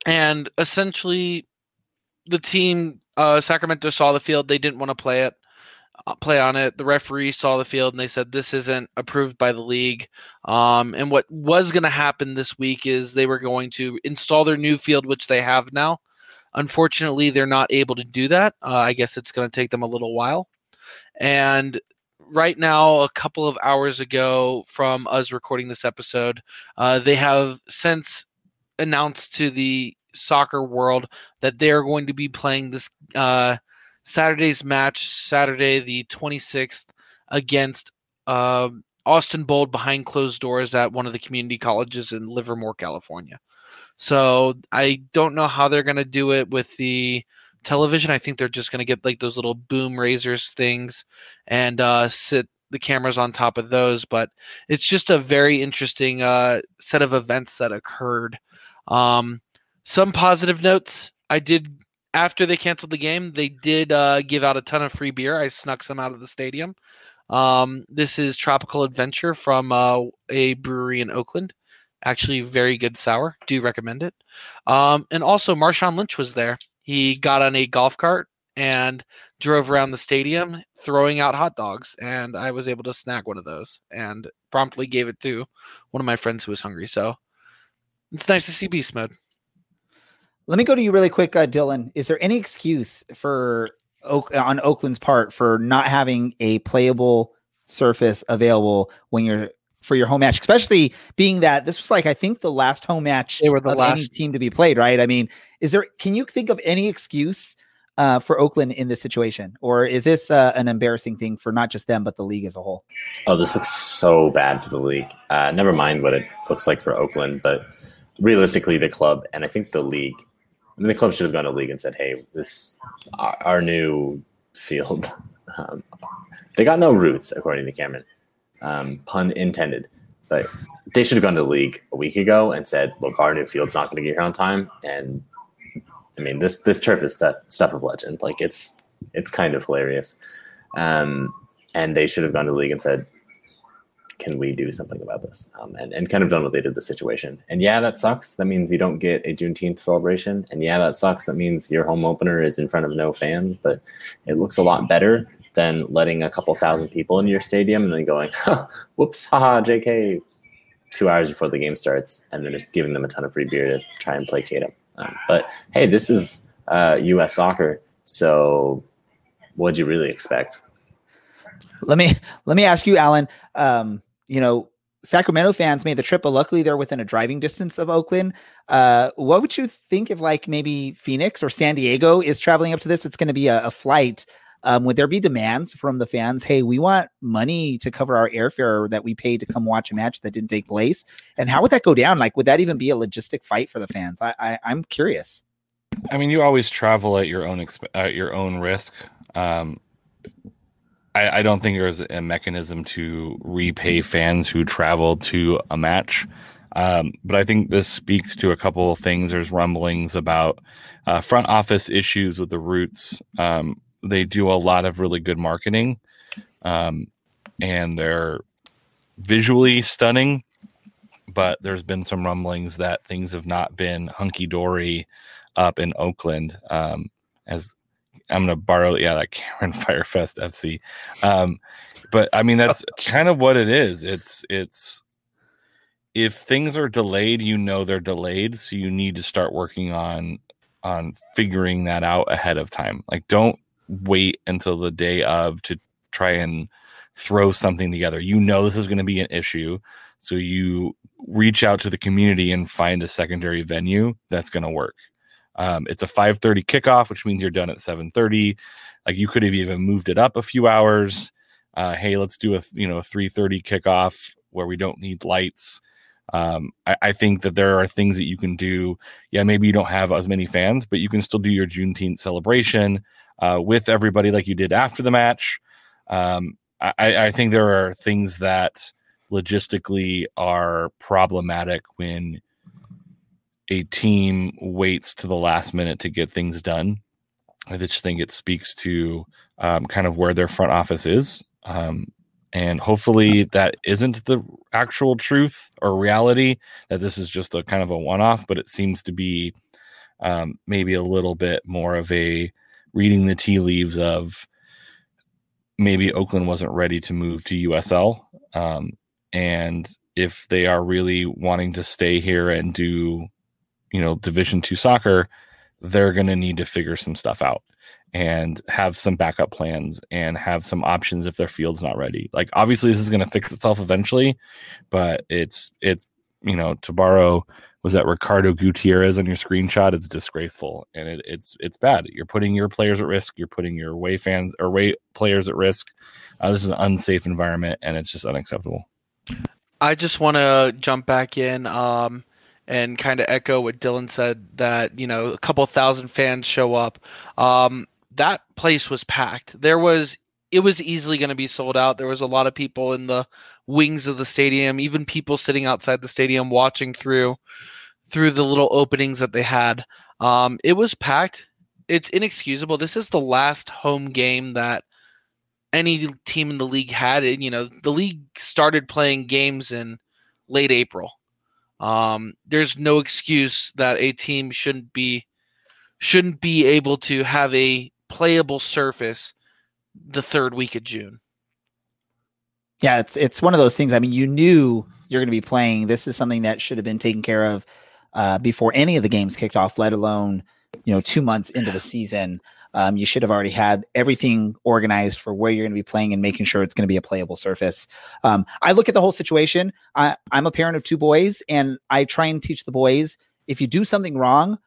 and essentially the team uh, Sacramento saw the field. They didn't want to play it, play on it. The referee saw the field and they said this isn't approved by the league. Um, and what was going to happen this week is they were going to install their new field, which they have now. Unfortunately, they're not able to do that. Uh, I guess it's going to take them a little while. And right now, a couple of hours ago from us recording this episode, uh, they have since announced to the soccer world that they are going to be playing this uh, Saturday's match, Saturday the 26th, against uh, Austin Bold behind closed doors at one of the community colleges in Livermore, California. So I don't know how they're going to do it with the television. I think they're just going to get like those little boom razors things and uh, sit the cameras on top of those. But it's just a very interesting uh, set of events that occurred. Um, some positive notes. I did after they canceled the game. They did uh, give out a ton of free beer. I snuck some out of the stadium. Um, this is Tropical Adventure from uh, a brewery in Oakland. Actually, very good sour. Do recommend it. Um, and also, Marshawn Lynch was there. He got on a golf cart and drove around the stadium throwing out hot dogs. And I was able to snag one of those and promptly gave it to one of my friends who was hungry. So it's nice to see beast mode. Let me go to you really quick, uh, Dylan. Is there any excuse for Oak on Oakland's part for not having a playable surface available when you're for your home match, especially being that this was like I think the last home match They were the of any last. team to be played, right? I mean, is there? Can you think of any excuse uh, for Oakland in this situation, or is this uh, an embarrassing thing for not just them but the league as a whole? Oh, this looks so bad for the league. Uh, never mind what it looks like for Oakland, but realistically, the club and I think the league. I mean, the club should have gone to league and said, "Hey, this our, our new field." Um, they got no roots, according to Cameron. Um, pun intended. But they should have gone to league a week ago and said, "Look, our new field's not going to get here on time." And I mean, this this turf is stuff stuff of legend. Like it's it's kind of hilarious. Um, and they should have gone to league and said, can we do something about this? Um, and, and kind of done what they did the situation. And yeah, that sucks. That means you don't get a Juneteenth celebration. And yeah, that sucks. That means your home opener is in front of no fans, but it looks a lot better than letting a couple thousand people into your stadium and then going, huh, whoops, haha, JK, two hours before the game starts, and then just giving them a ton of free beer to try and placate them. Um, but hey, this is uh, U.S. soccer, so what'd you really expect? Let me let me ask you, Alan. Um, you know, Sacramento fans made the trip, but luckily they're within a driving distance of Oakland. Uh, what would you think if like maybe Phoenix or San Diego is traveling up to this? It's going to be a, a flight. Um, would there be demands from the fans? Hey, we want money to cover our airfare that we paid to come watch a match that didn't take place. And how would that go down? Like, would that even be a logistic fight for the fans? I, I I'm curious. I mean, you always travel at your own exp- at your own risk. Um, I, I don't think there's a mechanism to repay fans who travel to a match. Um, but I think this speaks to a couple of things. There's rumblings about uh, front office issues with the Roots. Um, they do a lot of really good marketing, um, and they're visually stunning. But there's been some rumblings that things have not been hunky dory up in Oakland. Um, as I'm going to borrow, yeah, that Cameron Fyre Fest FC. Um, but I mean, that's kind of what it is. It's it's if things are delayed, you know they're delayed, so you need to start working on on figuring that out ahead of time. Like, don't wait until the day of to try and throw something together. You know this is going to be an issue, so you reach out to the community and find a secondary venue that's going to work. Um, it's a 5:30 kickoff, which means you're done at 7:30. Like you could have even moved it up a few hours. Uh, hey, let's do a you know 3:30 kickoff where we don't need lights. Um, I, I think that there are things that you can do. Yeah, maybe you don't have as many fans, but you can still do your Juneteenth celebration uh, with everybody like you did after the match. Um, I, I think there are things that logistically are problematic when a team waits to the last minute to get things done. I just think it speaks to um, kind of where their front office is. Um, and hopefully that isn't the actual truth or reality, that this is just a kind of a one off, but it seems to be um, maybe a little bit more of a reading the tea leaves of maybe Oakland wasn't ready to move to USL. Um, and if they are really wanting to stay here and do you know division two soccer they're going to need to figure some stuff out and have some backup plans and have some options if their field's not ready. Like obviously this is going to fix itself eventually but it's it's you know to borrow was that ricardo gutierrez on your screenshot? It's disgraceful and it, it's it's bad. You're putting your players at risk. You're putting your way fans or way players at risk. Uh, this is an unsafe environment and it's just unacceptable. I just want to jump back in um, and kind of echo what Dylan said that, you know, a couple thousand fans show up. Um, that place was packed. There was, it was easily going to be sold out. There was a lot of people in the wings of the stadium, even people sitting outside the stadium watching through through the little openings that they had. Um, it was packed. It's inexcusable. This is the last home game that any team in the league had. And, you know, the league started playing games in late April. Um, there's no excuse that a team shouldn't be shouldn't be able to have a playable surface the third week of June. Yeah, it's it's one of those things. I mean, you knew you're going to be playing. This is something that should have been taken care of uh, before any of the games kicked off, let alone you know two months into the season. Um, you should have already had everything organized for where you're going to be playing and making sure it's going to be a playable surface. Um, I look at the whole situation. I, I'm a parent of two boys, and I try and teach the boys if you do something wrong,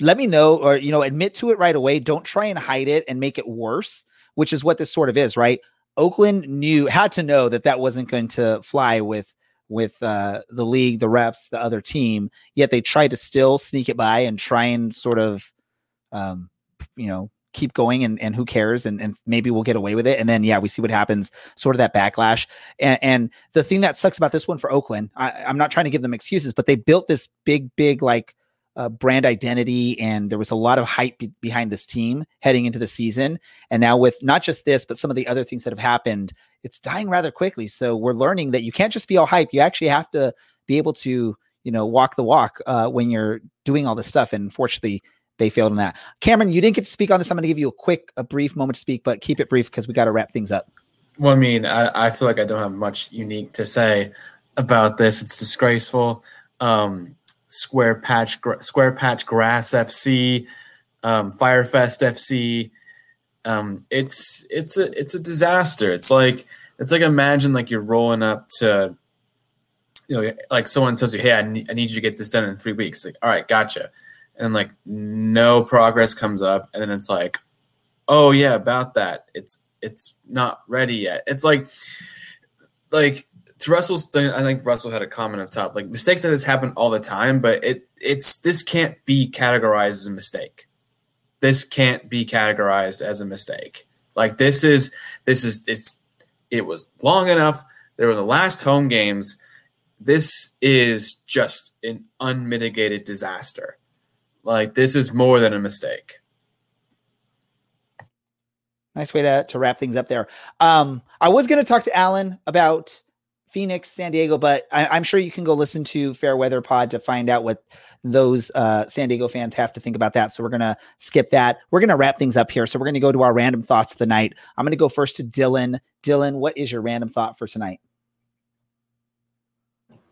let me know or you know admit to it right away. Don't try and hide it and make it worse, which is what this sort of is, right? Oakland knew had to know that that wasn't going to fly with with uh, the league, the reps, the other team. Yet they tried to still sneak it by and try and sort of, um, you know, keep going and, and who cares and, and maybe we'll get away with it. And then yeah we see what happens sort of that backlash. And, and the thing that sucks about this one for oakland I, i'm not trying to give them excuses but they built this big big like uh, brand identity and there was a lot of hype be- behind this team heading into the season. And now with not just this but some of the other things that have happened it's dying rather quickly. So we're learning that you can't just be all hype. You actually have to be able to you know walk the walk uh, when you're doing all this stuff. And unfortunately they failed in that cameron you didn't get to speak on this i'm going to give you a quick a brief moment to speak but keep it brief because we got to wrap things up well i mean I, I feel like i don't have much unique to say about this it's disgraceful um Square Patch Square Patch Grass FC, um, Fyre Fest FC. Um, it's it's a it's a disaster. It's like it's like imagine like you're rolling up to you know like someone tells you, "Hey, I I need you to get this done in three weeks." Like, all right, gotcha. And like no progress comes up, and then it's like, "Oh yeah, about that. It's it's not ready yet." It's like like to Russell's thing, I think Russell had a comment up top. Like mistakes like this happen all the time, but it it's this can't be categorized as a mistake. This can't be categorized as a mistake. Like this is this is it's it was long enough. There were the last home games. This is just an unmitigated disaster. Like this is more than a mistake. Nice way to, to wrap things up there. Um, I was going to talk to Alan about Phoenix, San Diego, but I, am sure you can go listen to Fairweather Pod to find out what those uh, San Diego fans have to think about that. So we're gonna skip that. We're gonna wrap things up here. So we're gonna go to our random thoughts of the night. I'm gonna go first to Dylan. Dylan, what is your random thought for tonight?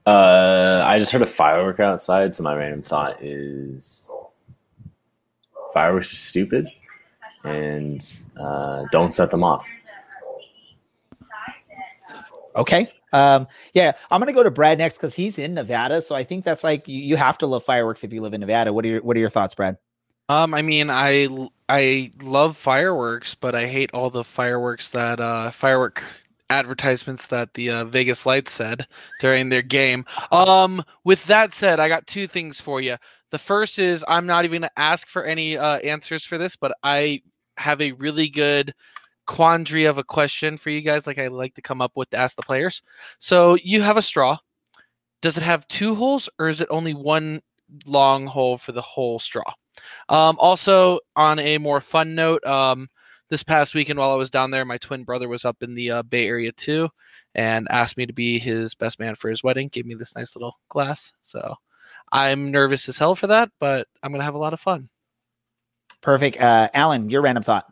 Uh, I just heard a firework outside, so my random thought is fireworks are stupid, and uh, don't set them off. Okay. Um, yeah, I'm gonna go to Brad next because he's in Nevada, so I think that's like you, you have to love fireworks if you live in Nevada. What are your What are your thoughts, Brad? Um, I mean, I I love fireworks, but I hate all the fireworks that uh firework advertisements that the uh, Vegas Lights said during their game. Um, with that said, I got two things for you. The first is I'm not even gonna ask for any uh, answers for this, but I have a really good quandary of a question for you guys, like I like to come up with to ask the players. So you have a straw. Does it have two holes or is it only one long hole for the whole straw? Um, also, on a more fun note, um, this past weekend while I was down there, my twin brother was up in the uh, Bay Area too, and asked me to be his best man for his wedding. Gave me this nice little glass. So I'm nervous as hell for that, but I'm gonna have a lot of fun. Perfect, uh, Alan. Your random thought.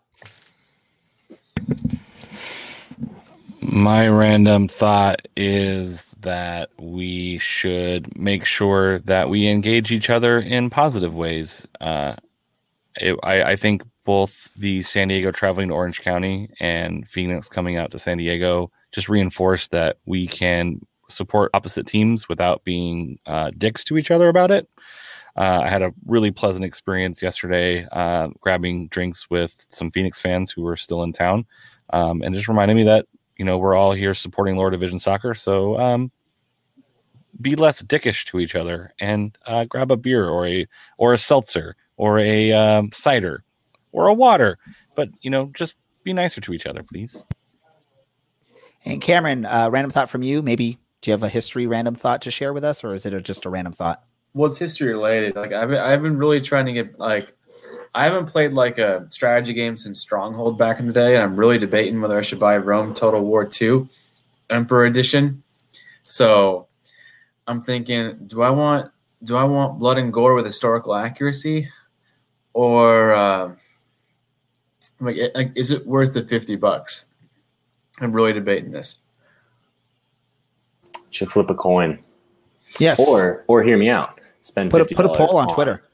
My random thought is that we should make sure that we engage each other in positive ways. Uh, it, I, I think both the San Diego traveling to Orange County and Phoenix coming out to San Diego just reinforce that we can support opposite teams without being uh, dicks to each other about it. Uh, I had a really pleasant experience yesterday, uh, grabbing drinks with some Phoenix fans who were still in town, um, and just reminded me that you know we're all here supporting lower division soccer. So um, be less dickish to each other and uh, grab a beer or a or a seltzer or a um, cider or a water, but you know just be nicer to each other, please. And Cameron, uh, random thought from you. Maybe do you have a history random thought to share with us, or is it a, just a random thought? what's history related? Like I've I've been really trying to get like I haven't played like a strategy game since Stronghold back in the day, and I'm really debating whether I should buy Rome Total War Two Emperor Edition. So I'm thinking, do I want do I want blood and gore with historical accuracy, or uh, like, like is it worth the fifty bucks? I'm really debating this. Should flip a coin, Yes. or or hear me out. Spend put a, fifty put a poll on Twitter.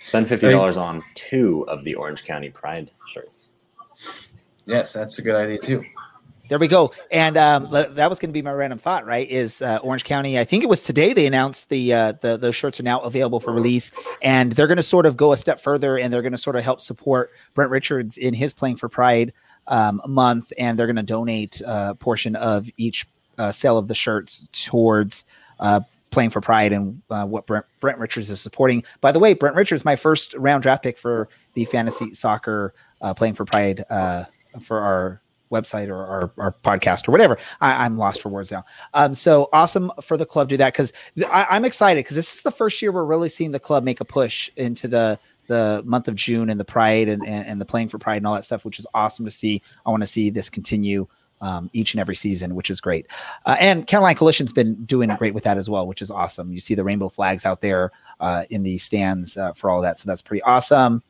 Spend fifty dollars on two of the Orange County Pride shirts. Yes, that's a good idea too. There we go. And um, that was going to be my random thought, right? Is uh, Orange County? I think it was today they announced the uh, the those shirts are now available for release, and they're going to sort of go a step further, and they're going to sort of help support Brent Richards in his playing for Pride um, month, and they're going to donate a portion of each uh, sale of the shirts towards uh, playing for Pride and uh, what Brent, Brent Richards is supporting. By the way, Brent Richards, my first round draft pick for the fantasy soccer uh, playing for Pride uh, for our website or our, our podcast or whatever. I, I'm lost for words now. Um, so awesome for the club to do that because I'm excited because this is the first year we're really seeing the club make a push into the the month of June and the Pride and, and, and the playing for Pride and all that stuff, which is awesome to see. I want to see this continue um, each and every season, which is great. Uh, and Caroline Coalition's been doing great with that as well, which is awesome. You see the rainbow flags out there uh, in the stands uh, for all that, so that's pretty awesome.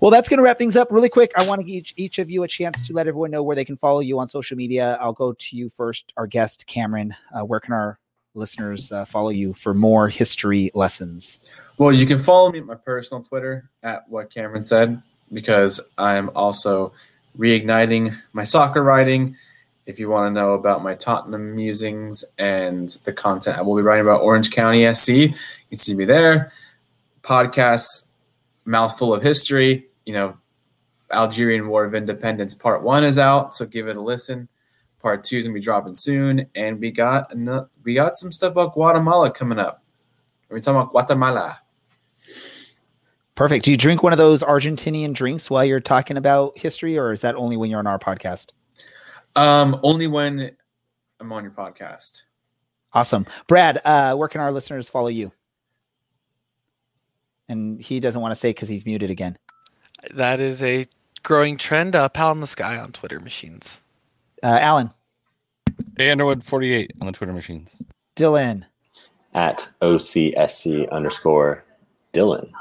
Well, that's going to wrap things up really quick. I want to give each, each of you a chance to let everyone know where they can follow you on social media. I'll go to you first, our guest, Cameron. Uh, where can our listeners uh, follow you for more history lessons? Well, you can follow me at my personal Twitter at what Cameron said because I'm also reigniting my soccer writing. If you want to know about my Tottenham musings and the content I will be writing about Orange County SC, you can see me there. Podcast, mouthful of history. You know, Algerian War of Independence Part One is out, so give it a listen. Part Two is gonna be dropping soon, and we got we got some stuff about Guatemala coming up. We're talking about Guatemala. Perfect. Do you drink one of those Argentinian drinks while you're talking about history, or is that only when you're on our podcast? Um, only when I'm on your podcast. Awesome. Brad, uh, where can our listeners follow you? And he doesn't want to say because he's muted again. That is a growing trend. Uh, Pal in the Sky on Twitter machines. Uh, Alan, Hey, Underwood 48 on the Twitter machines. Dylan, At OCSC underscore Dylan.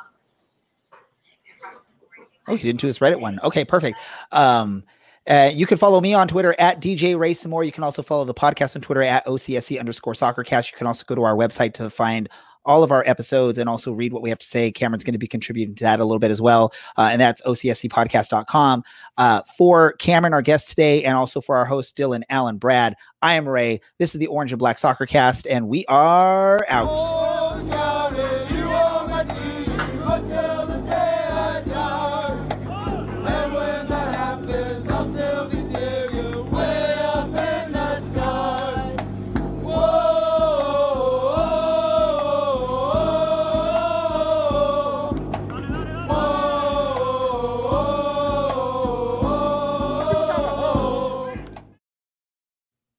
Oh, he didn't do his Reddit one. Okay, perfect. Um, uh, you can follow me on Twitter at DJ Ray some more. You can also follow the podcast on Twitter at OCSC underscore soccercast. You can also go to our website to find all of our episodes and also read what we have to say. Cameron's going to be contributing to that a little bit as well. Uh, and that's OCSCpodcast.com. Uh, for Cameron, our guest today, and also for our host, Dylan, Alan, Brad, I am Ray. This is the Orange and Black Soccer Cast, and we are out.